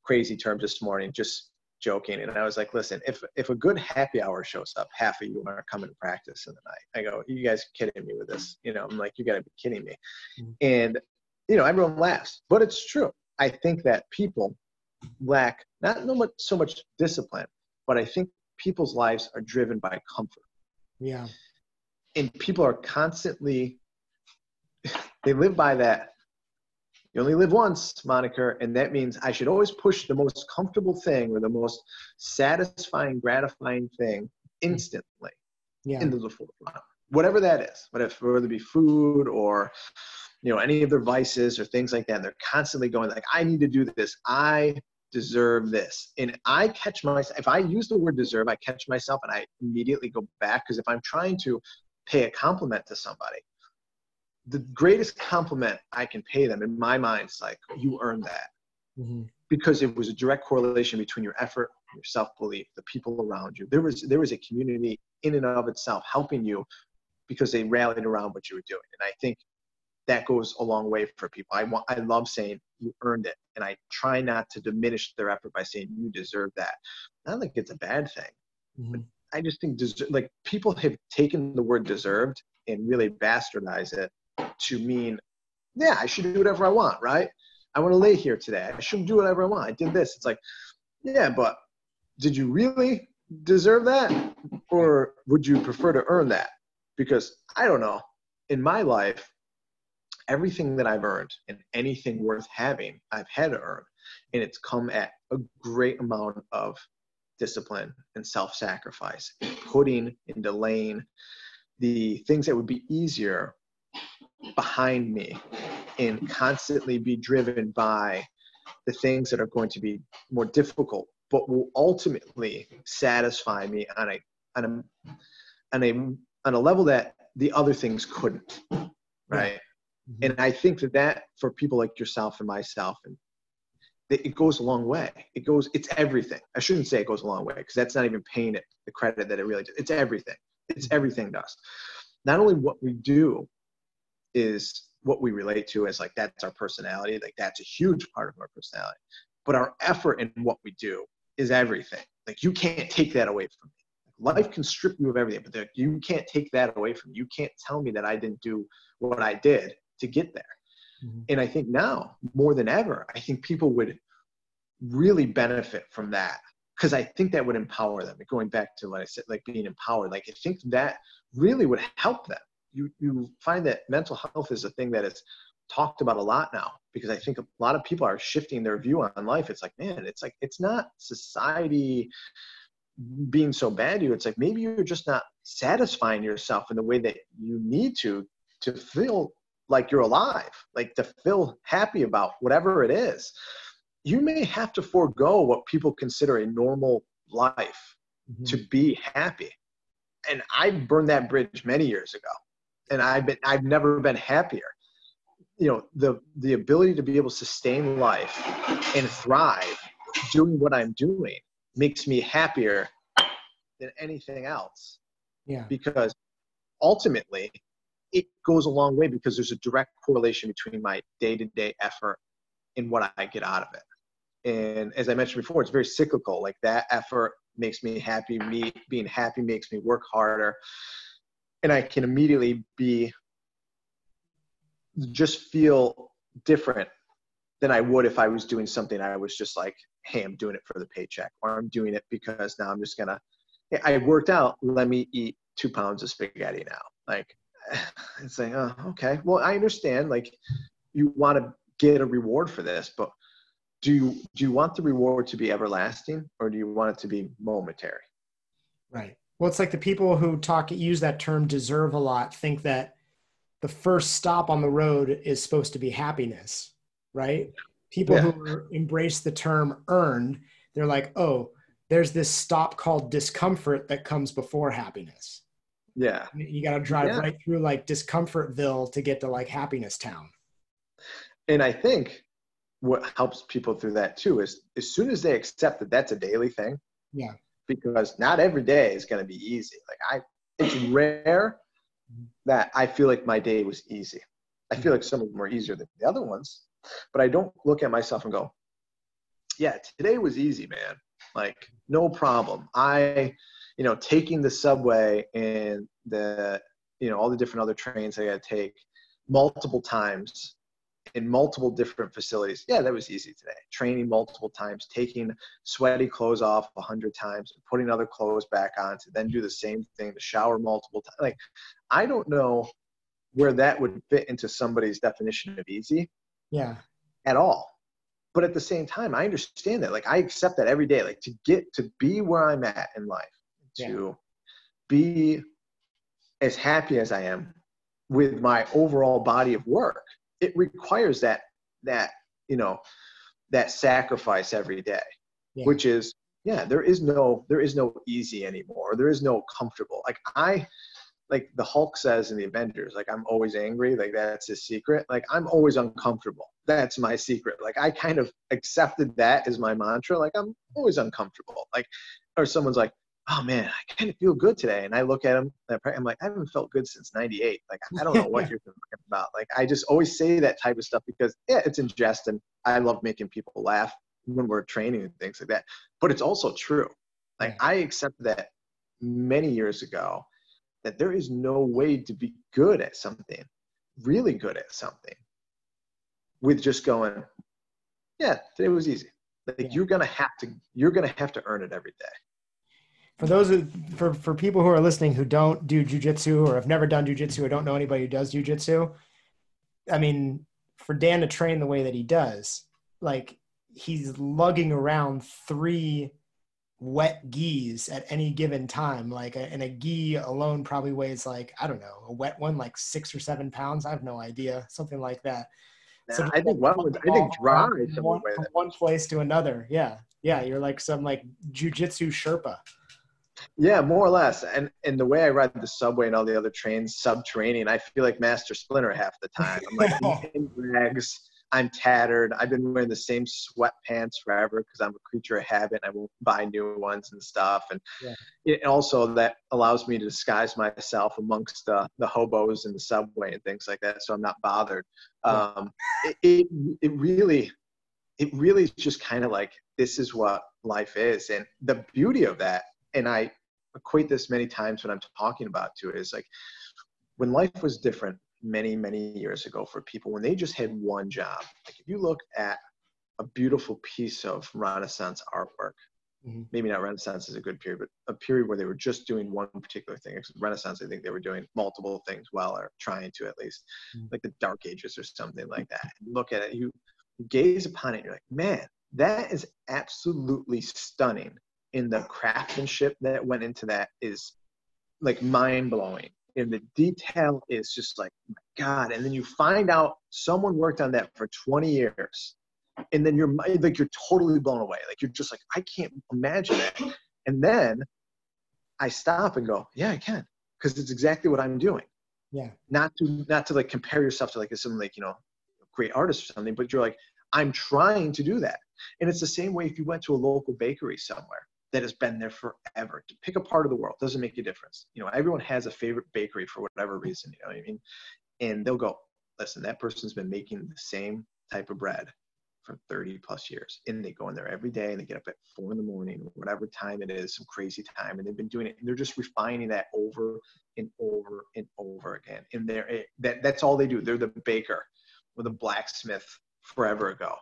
[SPEAKER 2] crazy terms this morning just joking and I was like, listen, if if a good happy hour shows up, half of you aren't coming to practice in the night. I go, you guys kidding me with this? You know, I'm like, you got to be kidding me. Mm-hmm. And you know, everyone laughs, but it's true. I think that people lack not so much discipline, but I think people's lives are driven by comfort.
[SPEAKER 1] Yeah.
[SPEAKER 2] And people are constantly they live by that you only live once moniker and that means i should always push the most comfortable thing or the most satisfying gratifying thing instantly yeah. into the forefront whatever that is whatever whether it be food or you know any of their vices or things like that and they're constantly going like i need to do this i deserve this and i catch myself if i use the word deserve i catch myself and i immediately go back because if i'm trying to pay a compliment to somebody the greatest compliment I can pay them in my mind is like, you earned that. Mm-hmm. Because it was a direct correlation between your effort, your self-belief, the people around you. There was there was a community in and of itself helping you because they rallied around what you were doing. And I think that goes a long way for people. I want I love saying you earned it. And I try not to diminish their effort by saying you deserve that. I don't think it's a bad thing. Mm-hmm. I just think like people have taken the word deserved and really bastardized it to mean, yeah, I should do whatever I want, right? I want to lay here today. I should do whatever I want. I did this. It's like, yeah, but did you really deserve that? Or would you prefer to earn that? Because I don't know. In my life, everything that I've earned and anything worth having, I've had to earn. And it's come at a great amount of discipline and self sacrifice, putting and delaying the things that would be easier behind me and constantly be driven by the things that are going to be more difficult but will ultimately satisfy me on a on a on a on a level that the other things couldn't right mm-hmm. and i think that that for people like yourself and myself and it goes a long way. It goes it's everything. I shouldn't say it goes a long way because that's not even paying it the credit that it really does. It's everything. It's mm-hmm. everything does not only what we do is what we relate to as like that's our personality like that's a huge part of our personality but our effort in what we do is everything. Like you can't take that away from me. Life can strip you of everything but you can't take that away from me. You can't tell me that i didn't do what i did to get there mm-hmm. and i think now more than ever i think people would really benefit from that because i think that would empower them going back to what i said like being empowered like i think that really would help them you you find that mental health is a thing that is talked about a lot now because I think a lot of people are shifting their view on life. It's like, man, it's like it's not society being so bad to you. It's like maybe you're just not satisfying yourself in the way that you need to to feel like you're alive, like to feel happy about whatever it is. You may have to forego what people consider a normal life mm-hmm. to be happy. And I burned that bridge many years ago and I've been I've never been happier. You know, the the ability to be able to sustain life and thrive doing what I'm doing makes me happier than anything else.
[SPEAKER 1] Yeah.
[SPEAKER 2] Because ultimately it goes a long way because there's a direct correlation between my day-to-day effort and what I get out of it. And as I mentioned before, it's very cyclical. Like that effort makes me happy. Me being happy makes me work harder and I can immediately be just feel different than I would if I was doing something I was just like, hey, I'm doing it for the paycheck, or I'm doing it because now I'm just gonna. I worked out. Let me eat two pounds of spaghetti now. Like, it's like, oh, okay. Well, I understand. Like, you want to get a reward for this, but do you do you want the reward to be everlasting, or do you want it to be momentary?
[SPEAKER 1] Right. Well, it's like the people who talk use that term deserve a lot think that the first stop on the road is supposed to be happiness, right? People yeah. who embrace the term earned, they're like, oh, there's this stop called discomfort that comes before happiness.
[SPEAKER 2] Yeah.
[SPEAKER 1] You got to drive yeah. right through like discomfortville to get to like happiness town.
[SPEAKER 2] And I think what helps people through that too is as soon as they accept that that's a daily thing.
[SPEAKER 1] Yeah.
[SPEAKER 2] Because not every day is going to be easy. Like I, it's rare that I feel like my day was easy. I feel like some of them are easier than the other ones, but I don't look at myself and go, yeah, today was easy, man. Like, no problem. I, you know, taking the subway and the, you know, all the different other trains I got to take multiple times in multiple different facilities. Yeah, that was easy today. Training multiple times, taking sweaty clothes off a hundred times, putting other clothes back on to then do the same thing, to shower multiple times. Like, I don't know where that would fit into somebody's definition of easy.
[SPEAKER 1] Yeah.
[SPEAKER 2] At all. But at the same time, I understand that. Like, I accept that every day. Like, to get to be where I'm at in life, to yeah. be as happy as I am with my overall body of work it requires that that you know that sacrifice every day yeah. which is yeah there is no there is no easy anymore. There is no comfortable. Like i like the hulk says in the avengers like i'm always angry. Like that's his secret. Like i'm always uncomfortable. That's my secret. Like i kind of accepted that as my mantra. Like i'm always uncomfortable. Like or someone's like oh man, I kind of feel good today. And I look at him, I'm like, I haven't felt good since 98. Like, I don't know what you're talking about. Like, I just always say that type of stuff because, yeah, it's in jest and I love making people laugh when we're training and things like that. But it's also true. Like, I accepted that many years ago that there is no way to be good at something, really good at something, with just going, yeah, today was easy. Like, yeah. you're gonna have to, you're gonna have to earn it every day
[SPEAKER 1] for those for for people who are listening who don't do jujitsu or have never done jujitsu or don't know anybody who does jujitsu, I mean, for Dan to train the way that he does, like he's lugging around three wet gis at any given time. Like, a, and a gi alone probably weighs like I don't know, a wet one like six or seven pounds. I have no idea, something like that.
[SPEAKER 2] so I think one would, I think dry
[SPEAKER 1] one, from one place to another. Yeah, yeah, you're like some like jujitsu Sherpa.
[SPEAKER 2] Yeah, more or less. And and the way I ride the subway and all the other trains subterranean, I feel like Master Splinter half the time. I'm like in rags. I'm tattered. I've been wearing the same sweatpants forever because I'm a creature of habit. I won't buy new ones and stuff. And yeah. it also that allows me to disguise myself amongst the, the hobos in the subway and things like that. So I'm not bothered. Yeah. Um, it, it, it really, it really is just kind of like, this is what life is. And the beauty of that and I equate this many times when I'm talking about too is like when life was different many many years ago for people when they just had one job like if you look at a beautiful piece of renaissance artwork mm-hmm. maybe not renaissance is a good period but a period where they were just doing one particular thing renaissance i think they were doing multiple things well or trying to at least mm-hmm. like the dark ages or something like that look at it you gaze upon it you're like man that is absolutely stunning in the craftsmanship that went into that is like mind blowing. And the detail is just like, God. And then you find out someone worked on that for 20 years. And then you're like, you're totally blown away. Like, you're just like, I can't imagine that. And then I stop and go, yeah, I can. Because it's exactly what I'm doing.
[SPEAKER 1] Yeah.
[SPEAKER 2] Not to, not to like compare yourself to like some like, you know, great artist or something, but you're like, I'm trying to do that. And it's the same way if you went to a local bakery somewhere that has been there forever. To pick a part of the world doesn't make a difference. You know, everyone has a favorite bakery for whatever reason. You know what I mean? And they'll go, listen, that person's been making the same type of bread for 30 plus years and they go in there every day and they get up at four in the morning or whatever time it is some crazy time and they've been doing it and they're just refining that over and over and over again and they're eh, that that's all they do they're the baker or the blacksmith forever ago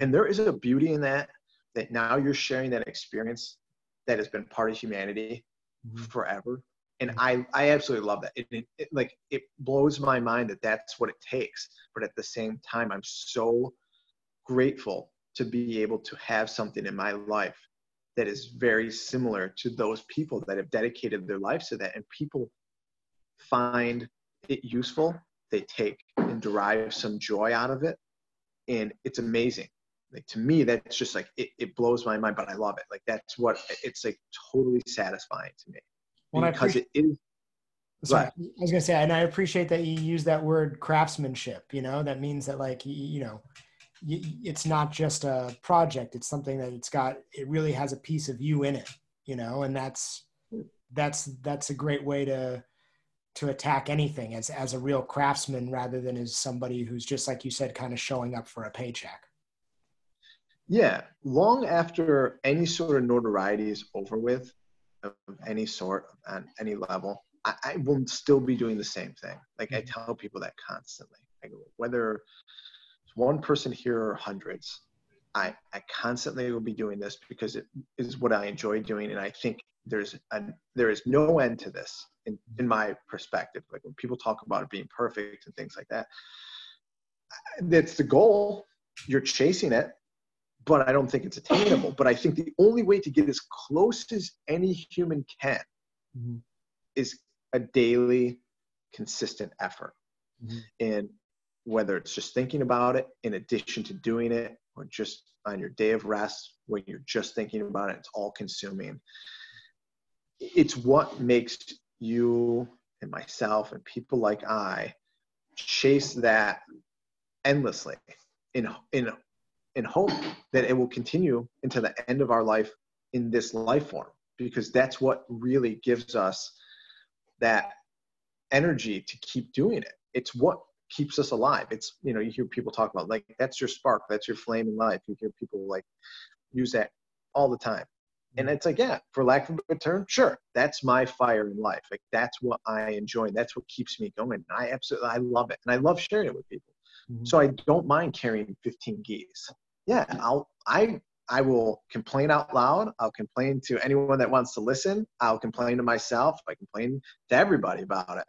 [SPEAKER 2] and there is a beauty in that that now you're sharing that experience that has been part of humanity mm-hmm. forever and I, I absolutely love that. It, it, it, like it blows my mind that that's what it takes. But at the same time, I'm so grateful to be able to have something in my life that is very similar to those people that have dedicated their lives to that. And people find it useful. They take and derive some joy out of it, and it's amazing. Like to me, that's just like it, it blows my mind, but I love it. Like that's what it's like totally satisfying to me well, because it is.
[SPEAKER 1] Sorry, I was gonna say, and I appreciate that you use that word craftsmanship. You know, that means that like you, you know, it's not just a project; it's something that it's got. It really has a piece of you in it. You know, and that's that's that's a great way to to attack anything as as a real craftsman rather than as somebody who's just like you said kind of showing up for a paycheck
[SPEAKER 2] yeah long after any sort of notoriety is over with of any sort on any level, I, I, will still be doing the same thing. Like I mm-hmm. tell people that constantly. I go, whether it's one person here or hundreds, I, I constantly will be doing this because it is what I enjoy doing. And I think there's a, there is no end to this in, in my perspective. Like when people talk about it being perfect and things like that, that's the goal. You're chasing it but I don't think it's attainable. But I think the only way to get as close as any human can mm-hmm. is a daily, consistent effort. Mm-hmm. And whether it's just thinking about it in addition to doing it, or just on your day of rest when you're just thinking about it, it's all consuming. It's what makes you and myself and people like I chase that endlessly in in and hope that it will continue into the end of our life in this life form because that's what really gives us that energy to keep doing it. It's what keeps us alive. It's you know you hear people talk about like that's your spark that's your flame in life. You hear people like use that all the time. And it's like yeah for lack of a better term sure that's my fire in life. Like that's what i enjoy. That's what keeps me going. I absolutely i love it. And i love sharing it with people. Mm-hmm. so i don't mind carrying 15 gis yeah, I'll I I will complain out loud. I'll complain to anyone that wants to listen. I'll complain to myself. I complain to everybody about it.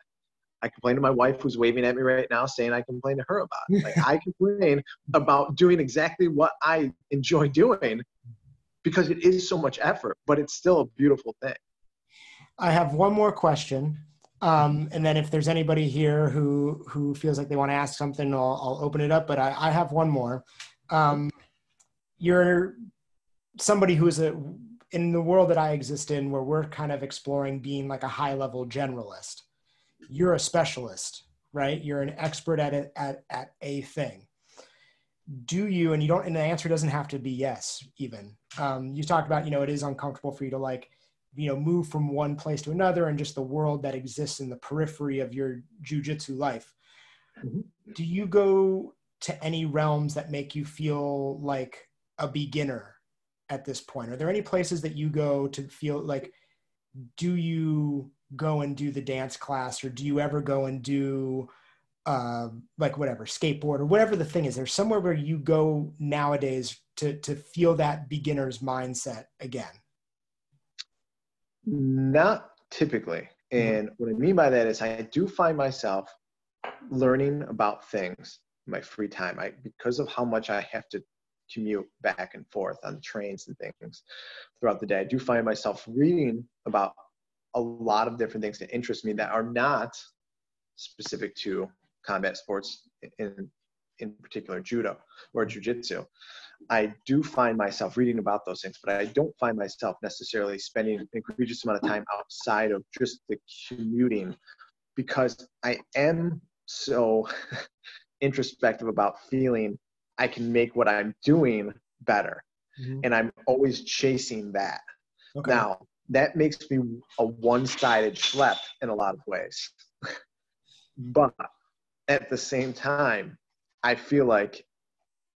[SPEAKER 2] I complain to my wife who's waving at me right now saying I complain to her about it. Like I complain about doing exactly what I enjoy doing because it is so much effort, but it's still a beautiful thing.
[SPEAKER 1] I have one more question. Um, and then if there's anybody here who who feels like they want to ask something, I'll, I'll open it up. But I, I have one more. Um, you're somebody who is a in the world that I exist in, where we're kind of exploring being like a high level generalist. You're a specialist, right? You're an expert at it at at a thing. Do you? And you don't. And the answer doesn't have to be yes. Even um, you talked about, you know, it is uncomfortable for you to like, you know, move from one place to another, and just the world that exists in the periphery of your jujitsu life. Mm-hmm. Do you go to any realms that make you feel like a beginner at this point? Are there any places that you go to feel like, do you go and do the dance class or do you ever go and do uh, like whatever skateboard or whatever the thing is there's somewhere where you go nowadays to to feel that beginner's mindset again
[SPEAKER 2] not typically mm-hmm. and what i mean by that is i do find myself learning about things in my free time i because of how much i have to commute back and forth on trains and things throughout the day. I do find myself reading about a lot of different things that interest me that are not specific to combat sports in in particular judo or jujitsu. I do find myself reading about those things, but I don't find myself necessarily spending an egregious amount of time outside of just the commuting because I am so introspective about feeling I can make what I'm doing better. Mm-hmm. And I'm always chasing that. Okay. Now, that makes me a one sided schlep in a lot of ways. but at the same time, I feel like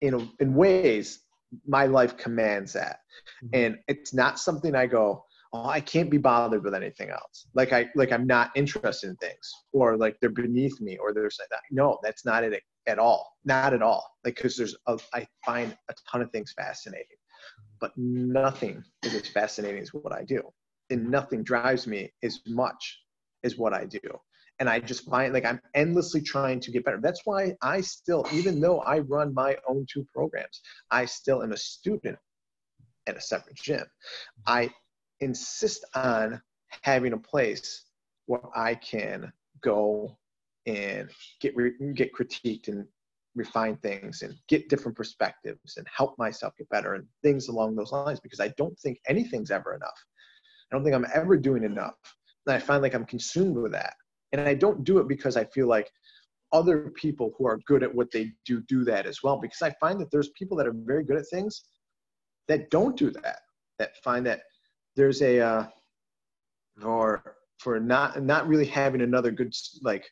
[SPEAKER 2] in in ways my life commands that mm-hmm. and it's not something i go oh i can't be bothered with anything else like i like i'm not interested in things or like they're beneath me or there's that no that's not it at all not at all like because there's a, i find a ton of things fascinating but nothing is as fascinating as what i do and nothing drives me as much as what i do and I just find like I'm endlessly trying to get better. That's why I still, even though I run my own two programs, I still am a student at a separate gym. I insist on having a place where I can go and get re- get critiqued and refine things and get different perspectives and help myself get better and things along those lines because I don't think anything's ever enough. I don't think I'm ever doing enough. And I find like I'm consumed with that. And I don't do it because I feel like other people who are good at what they do do that as well. Because I find that there's people that are very good at things that don't do that. That find that there's a uh, for for not not really having another good like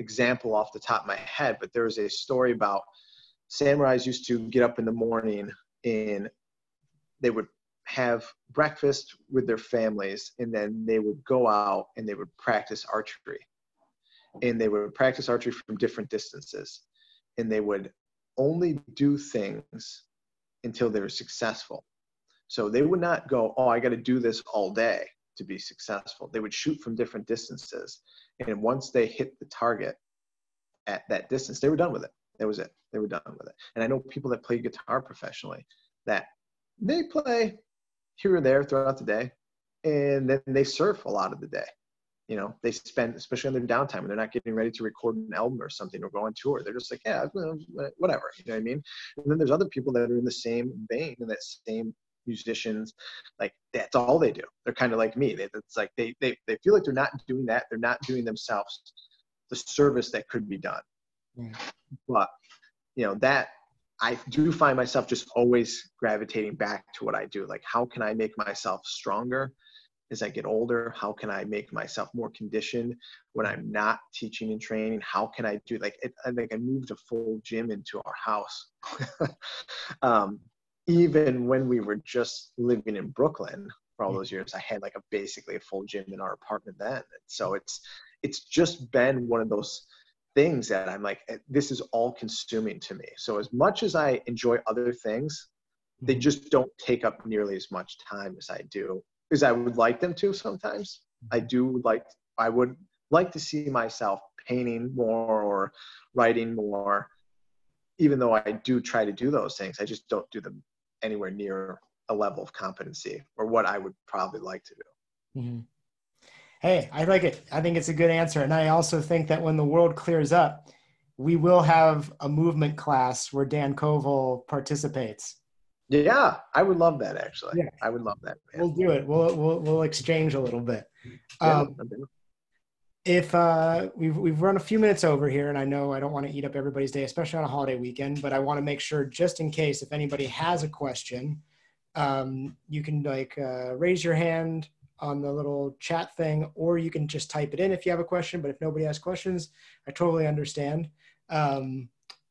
[SPEAKER 2] example off the top of my head, but there was a story about samurais used to get up in the morning and they would have breakfast with their families and then they would go out and they would practice archery. And they would practice archery from different distances and they would only do things until they were successful. So they would not go oh i got to do this all day to be successful. They would shoot from different distances and once they hit the target at that distance they were done with it that was it they were done with it and i know people that play guitar professionally that they play here and there throughout the day, and then they surf a lot of the day. You know, they spend, especially on their downtime, when they're not getting ready to record an album or something or go on tour. They're just like, yeah, whatever. You know what I mean? And then there's other people that are in the same vein in that same musicians like that's all they do they're kind of like me it's like they, they they feel like they're not doing that they're not doing themselves the service that could be done but you know that I do find myself just always gravitating back to what I do. Like, how can I make myself stronger as I get older? How can I make myself more conditioned when I'm not teaching and training? How can I do like it, I think I moved a full gym into our house. um, even when we were just living in Brooklyn for all those years, I had like a basically a full gym in our apartment then. And so it's it's just been one of those things that I'm like, eh, this is all consuming to me. So as much as I enjoy other things, they mm-hmm. just don't take up nearly as much time as I do, as I would like them to sometimes. I mm-hmm. do like, I would like to see myself painting more or writing more, even though I do try to do those things. I just don't do them anywhere near a level of competency or what I would probably like to do.
[SPEAKER 1] Mm-hmm. Hey, I like it. I think it's a good answer. And I also think that when the world clears up, we will have a movement class where Dan Koval participates.
[SPEAKER 2] Yeah, I would love that actually. Yeah. I would love that.
[SPEAKER 1] Man. We'll do it. We'll, we'll, we'll exchange a little bit. Um, if uh, we've, we've run a few minutes over here and I know I don't want to eat up everybody's day, especially on a holiday weekend, but I want to make sure just in case, if anybody has a question, um, you can like uh, raise your hand on the little chat thing, or you can just type it in if you have a question. But if nobody has questions, I totally understand. Um,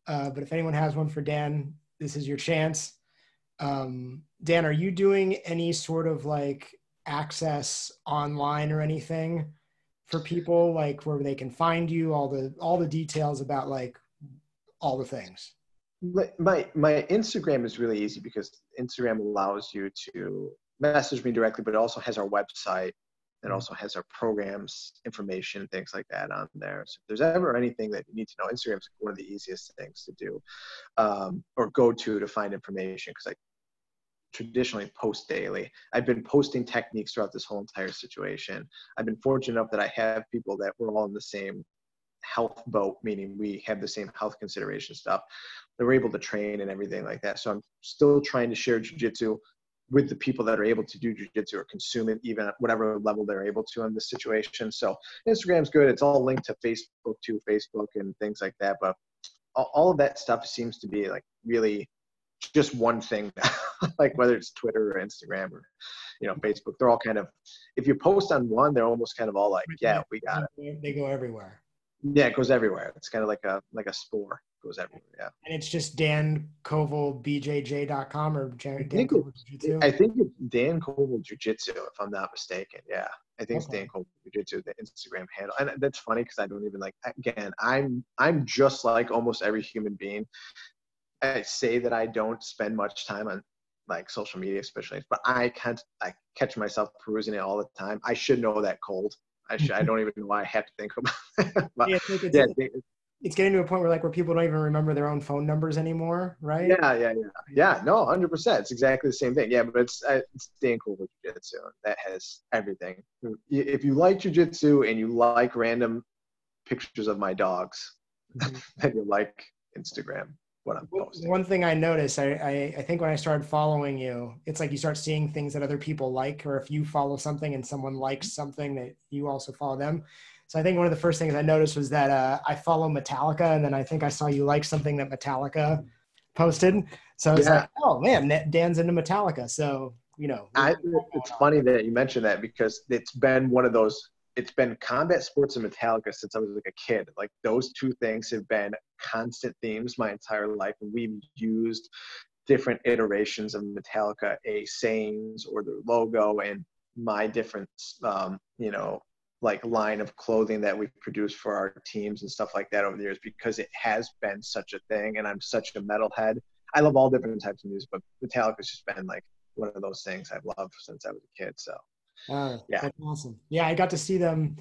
[SPEAKER 1] uh, but if anyone has one for Dan, this is your chance. Um, Dan, are you doing any sort of like access online or anything for people, like where they can find you, all the all the details about like all the things?
[SPEAKER 2] My my, Instagram is really easy because Instagram allows you to message me directly, but it also has our website. It also has our programs, information, things like that on there. So if there's ever anything that you need to know, Instagram is one of the easiest things to do um, or go to to find information because I traditionally post daily. I've been posting techniques throughout this whole entire situation. I've been fortunate enough that I have people that we're all in the same health boat, meaning we have the same health consideration stuff. They were able to train and everything like that. So I'm still trying to share jujitsu with the people that are able to do jujitsu or consume it, even at whatever level they're able to in this situation. So Instagram's good. It's all linked to Facebook to Facebook and things like that. But all of that stuff seems to be like really just one thing, like whether it's Twitter or Instagram or you know Facebook. They're all kind of if you post on one, they're almost kind of all like, yeah, we got it.
[SPEAKER 1] They go everywhere.
[SPEAKER 2] Yeah, it goes everywhere. It's kind of like a like a spore. goes everywhere. Yeah.
[SPEAKER 1] And it's just Dan Koval BJJ.com or Dan
[SPEAKER 2] I think,
[SPEAKER 1] Koval
[SPEAKER 2] it,
[SPEAKER 1] Jiu-Jitsu?
[SPEAKER 2] I think it's Dan Koval Jiu Jitsu, if I'm not mistaken. Yeah. I think
[SPEAKER 1] Okay.
[SPEAKER 2] it's Dan Koval Jiu Jitsu, the Instagram handle. And that's funny because I don't even like, again, I'm, I'm just like almost every human being. I say that I don't spend much time on like social media, especially, but I can't, I catch myself perusing it all the time. I should know that cold. I should, I don't even know why I have to think about it. but
[SPEAKER 1] Yeah, it's,
[SPEAKER 2] yeah,
[SPEAKER 1] it's getting to a point where like where people don't even remember their own phone numbers anymore, right?
[SPEAKER 2] Yeah, yeah, yeah, yeah. No, hundred percent. It's exactly the same thing. Yeah, but it's uh, it's Dan Koval jiu-jitsu. That has everything. If you like jiu-jitsu and you like random pictures of my dogs,
[SPEAKER 1] Mhm.
[SPEAKER 2] then you like Instagram. What I'm posting.
[SPEAKER 1] One thing I noticed, I, I, I think when I started following you, it's like you start seeing things that other people like, or if you follow something and someone likes something that you also follow them. So I think one of the first things I noticed was that uh, I follow Metallica, and then I think I saw you like something that Metallica posted. So I was
[SPEAKER 2] Yeah.
[SPEAKER 1] like, oh man, Dan's into Metallica. So you know,
[SPEAKER 2] I, it's funny that you mentioned that because it's been one of those. It's been combat sports and Metallica since I was like a kid. Like those two things have been constant themes my entire life, and we've used different iterations of Metallica, a sayings or their logo, and my different, um, you know, like line of clothing that we produce for our teams and stuff like that over the years because it has been such a thing, and I'm such a metalhead. I love all different types of music, but Metallica's just been like one of those things I've loved since I was a kid. So
[SPEAKER 1] Oh,
[SPEAKER 2] Yeah.
[SPEAKER 1] that's awesome. Yeah, I got to see them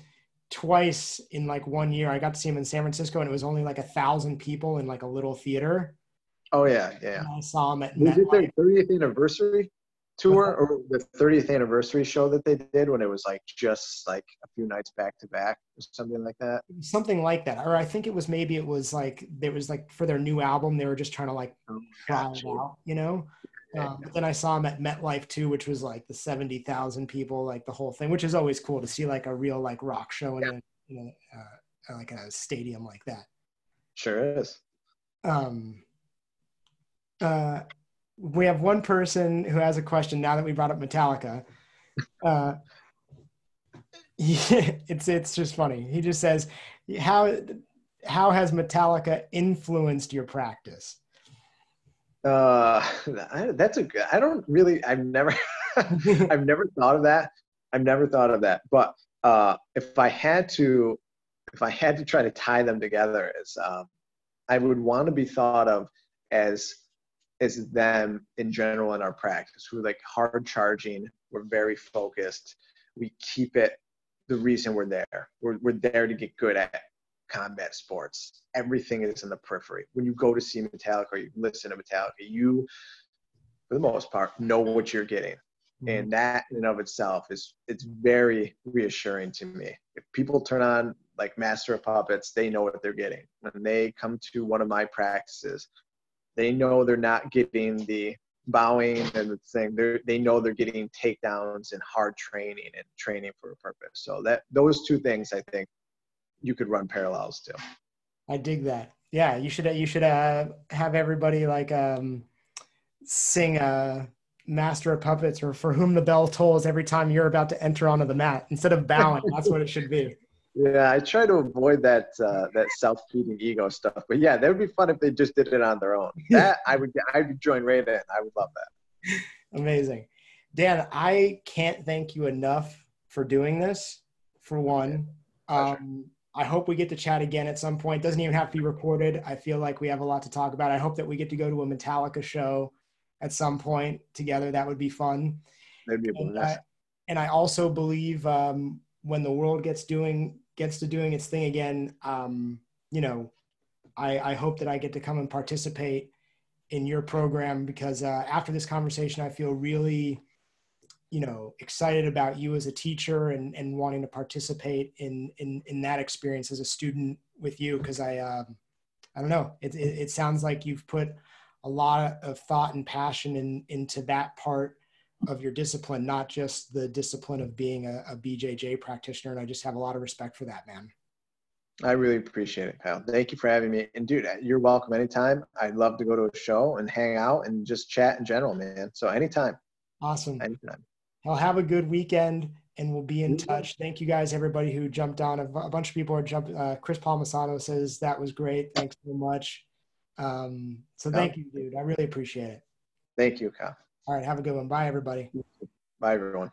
[SPEAKER 1] twice in like one year. I got to see them in San Francisco, and it was only like a thousand people in like a little theater.
[SPEAKER 2] Oh yeah, yeah.
[SPEAKER 1] And I saw them at
[SPEAKER 2] Was it their 30th anniversary tour uh-huh. or the 30th anniversary show that they did when it was like just like a few nights back to back or something like that?
[SPEAKER 1] something like that or i think it was maybe it was like there was like for their new album they were just trying to like
[SPEAKER 2] Oh,
[SPEAKER 1] try it out you know. Um, but then i saw them at metlife too which was like the 70000 people like the whole thing which is always cool to see like a real like rock show in a, in a uh, like a stadium like that.
[SPEAKER 2] Sure is.
[SPEAKER 1] um uh we have one person who has a question now that we brought up metallica. Uh yeah, it's it's just funny. He just says how how has metallica influenced your practice
[SPEAKER 2] Uh, that's a good. I don't really. I've never. I've never thought of that. I've never thought of that. But uh, if I had to, if I had to try to tie them together, as um, I would want to be thought of as as them in general in our practice. We're like hard charging. We're very focused. We keep it. The reason we're there. We're we're there to get good at combat sports. Everything is in the periphery. When you go to see Metallica or you listen to Metallica, you, for the most part, know what you're getting. Mm-hmm. And that in and of itself is it's very reassuring to me. If people turn on like master of puppets they know what they're getting. When they come to one of my practices they know they're not getting the bowing and the thing. They they know they're getting takedowns and hard training and training for a purpose. So that those two things i think you could run parallels to
[SPEAKER 1] I dig that. Yeah, you should you should uh, have everybody like um, sing uh, "Master of Puppets" or "For Whom the Bell Tolls" every time you're about to enter onto the mat instead of bowing. That's what it should be.
[SPEAKER 2] yeah i try to avoid that uh, that self-feeding ego stuff but yeah that would be fun if they just did it on their own that i would i would join right in i would love that
[SPEAKER 1] Amazing, Dan. I can't thank you enough for doing this. For one, um, I hope we get to chat again at some point. Doesn't even have to be recorded. I feel like we have a lot to talk about. I hope that we get to go to a Metallica show at some point together. That would be fun.
[SPEAKER 2] That'd be a
[SPEAKER 1] and. I, and I also believe um, when the world gets doing gets to doing its thing again, um, you know, I, I hope that I get to come and participate in your program because uh, after this conversation, I feel really, you know, excited about you as a teacher and, and wanting to participate in, in in that experience as a student with you because I um, I don't know it, it it sounds like you've put a lot of thought and passion in into that part of your discipline, not just the discipline of being a, a BJJ practitioner. And I just have a lot of respect for that, man.
[SPEAKER 2] I really appreciate it, Kyle. Thank you for having me. And dude, you're welcome anytime. I'd love to go to a show and hang out and just chat in general, man. So anytime,
[SPEAKER 1] Awesome.
[SPEAKER 2] anytime.
[SPEAKER 1] Well, have a good weekend and we'll be in touch. Thank you guys, everybody who jumped on. A, a bunch of people are jumping. Uh, Chris Palmasano says that was great. Thanks so much. Um, so thank you, dude. I really appreciate it.
[SPEAKER 2] Thank you, Kyle.
[SPEAKER 1] All right. Have a good one. Bye, everybody.
[SPEAKER 2] Bye, everyone.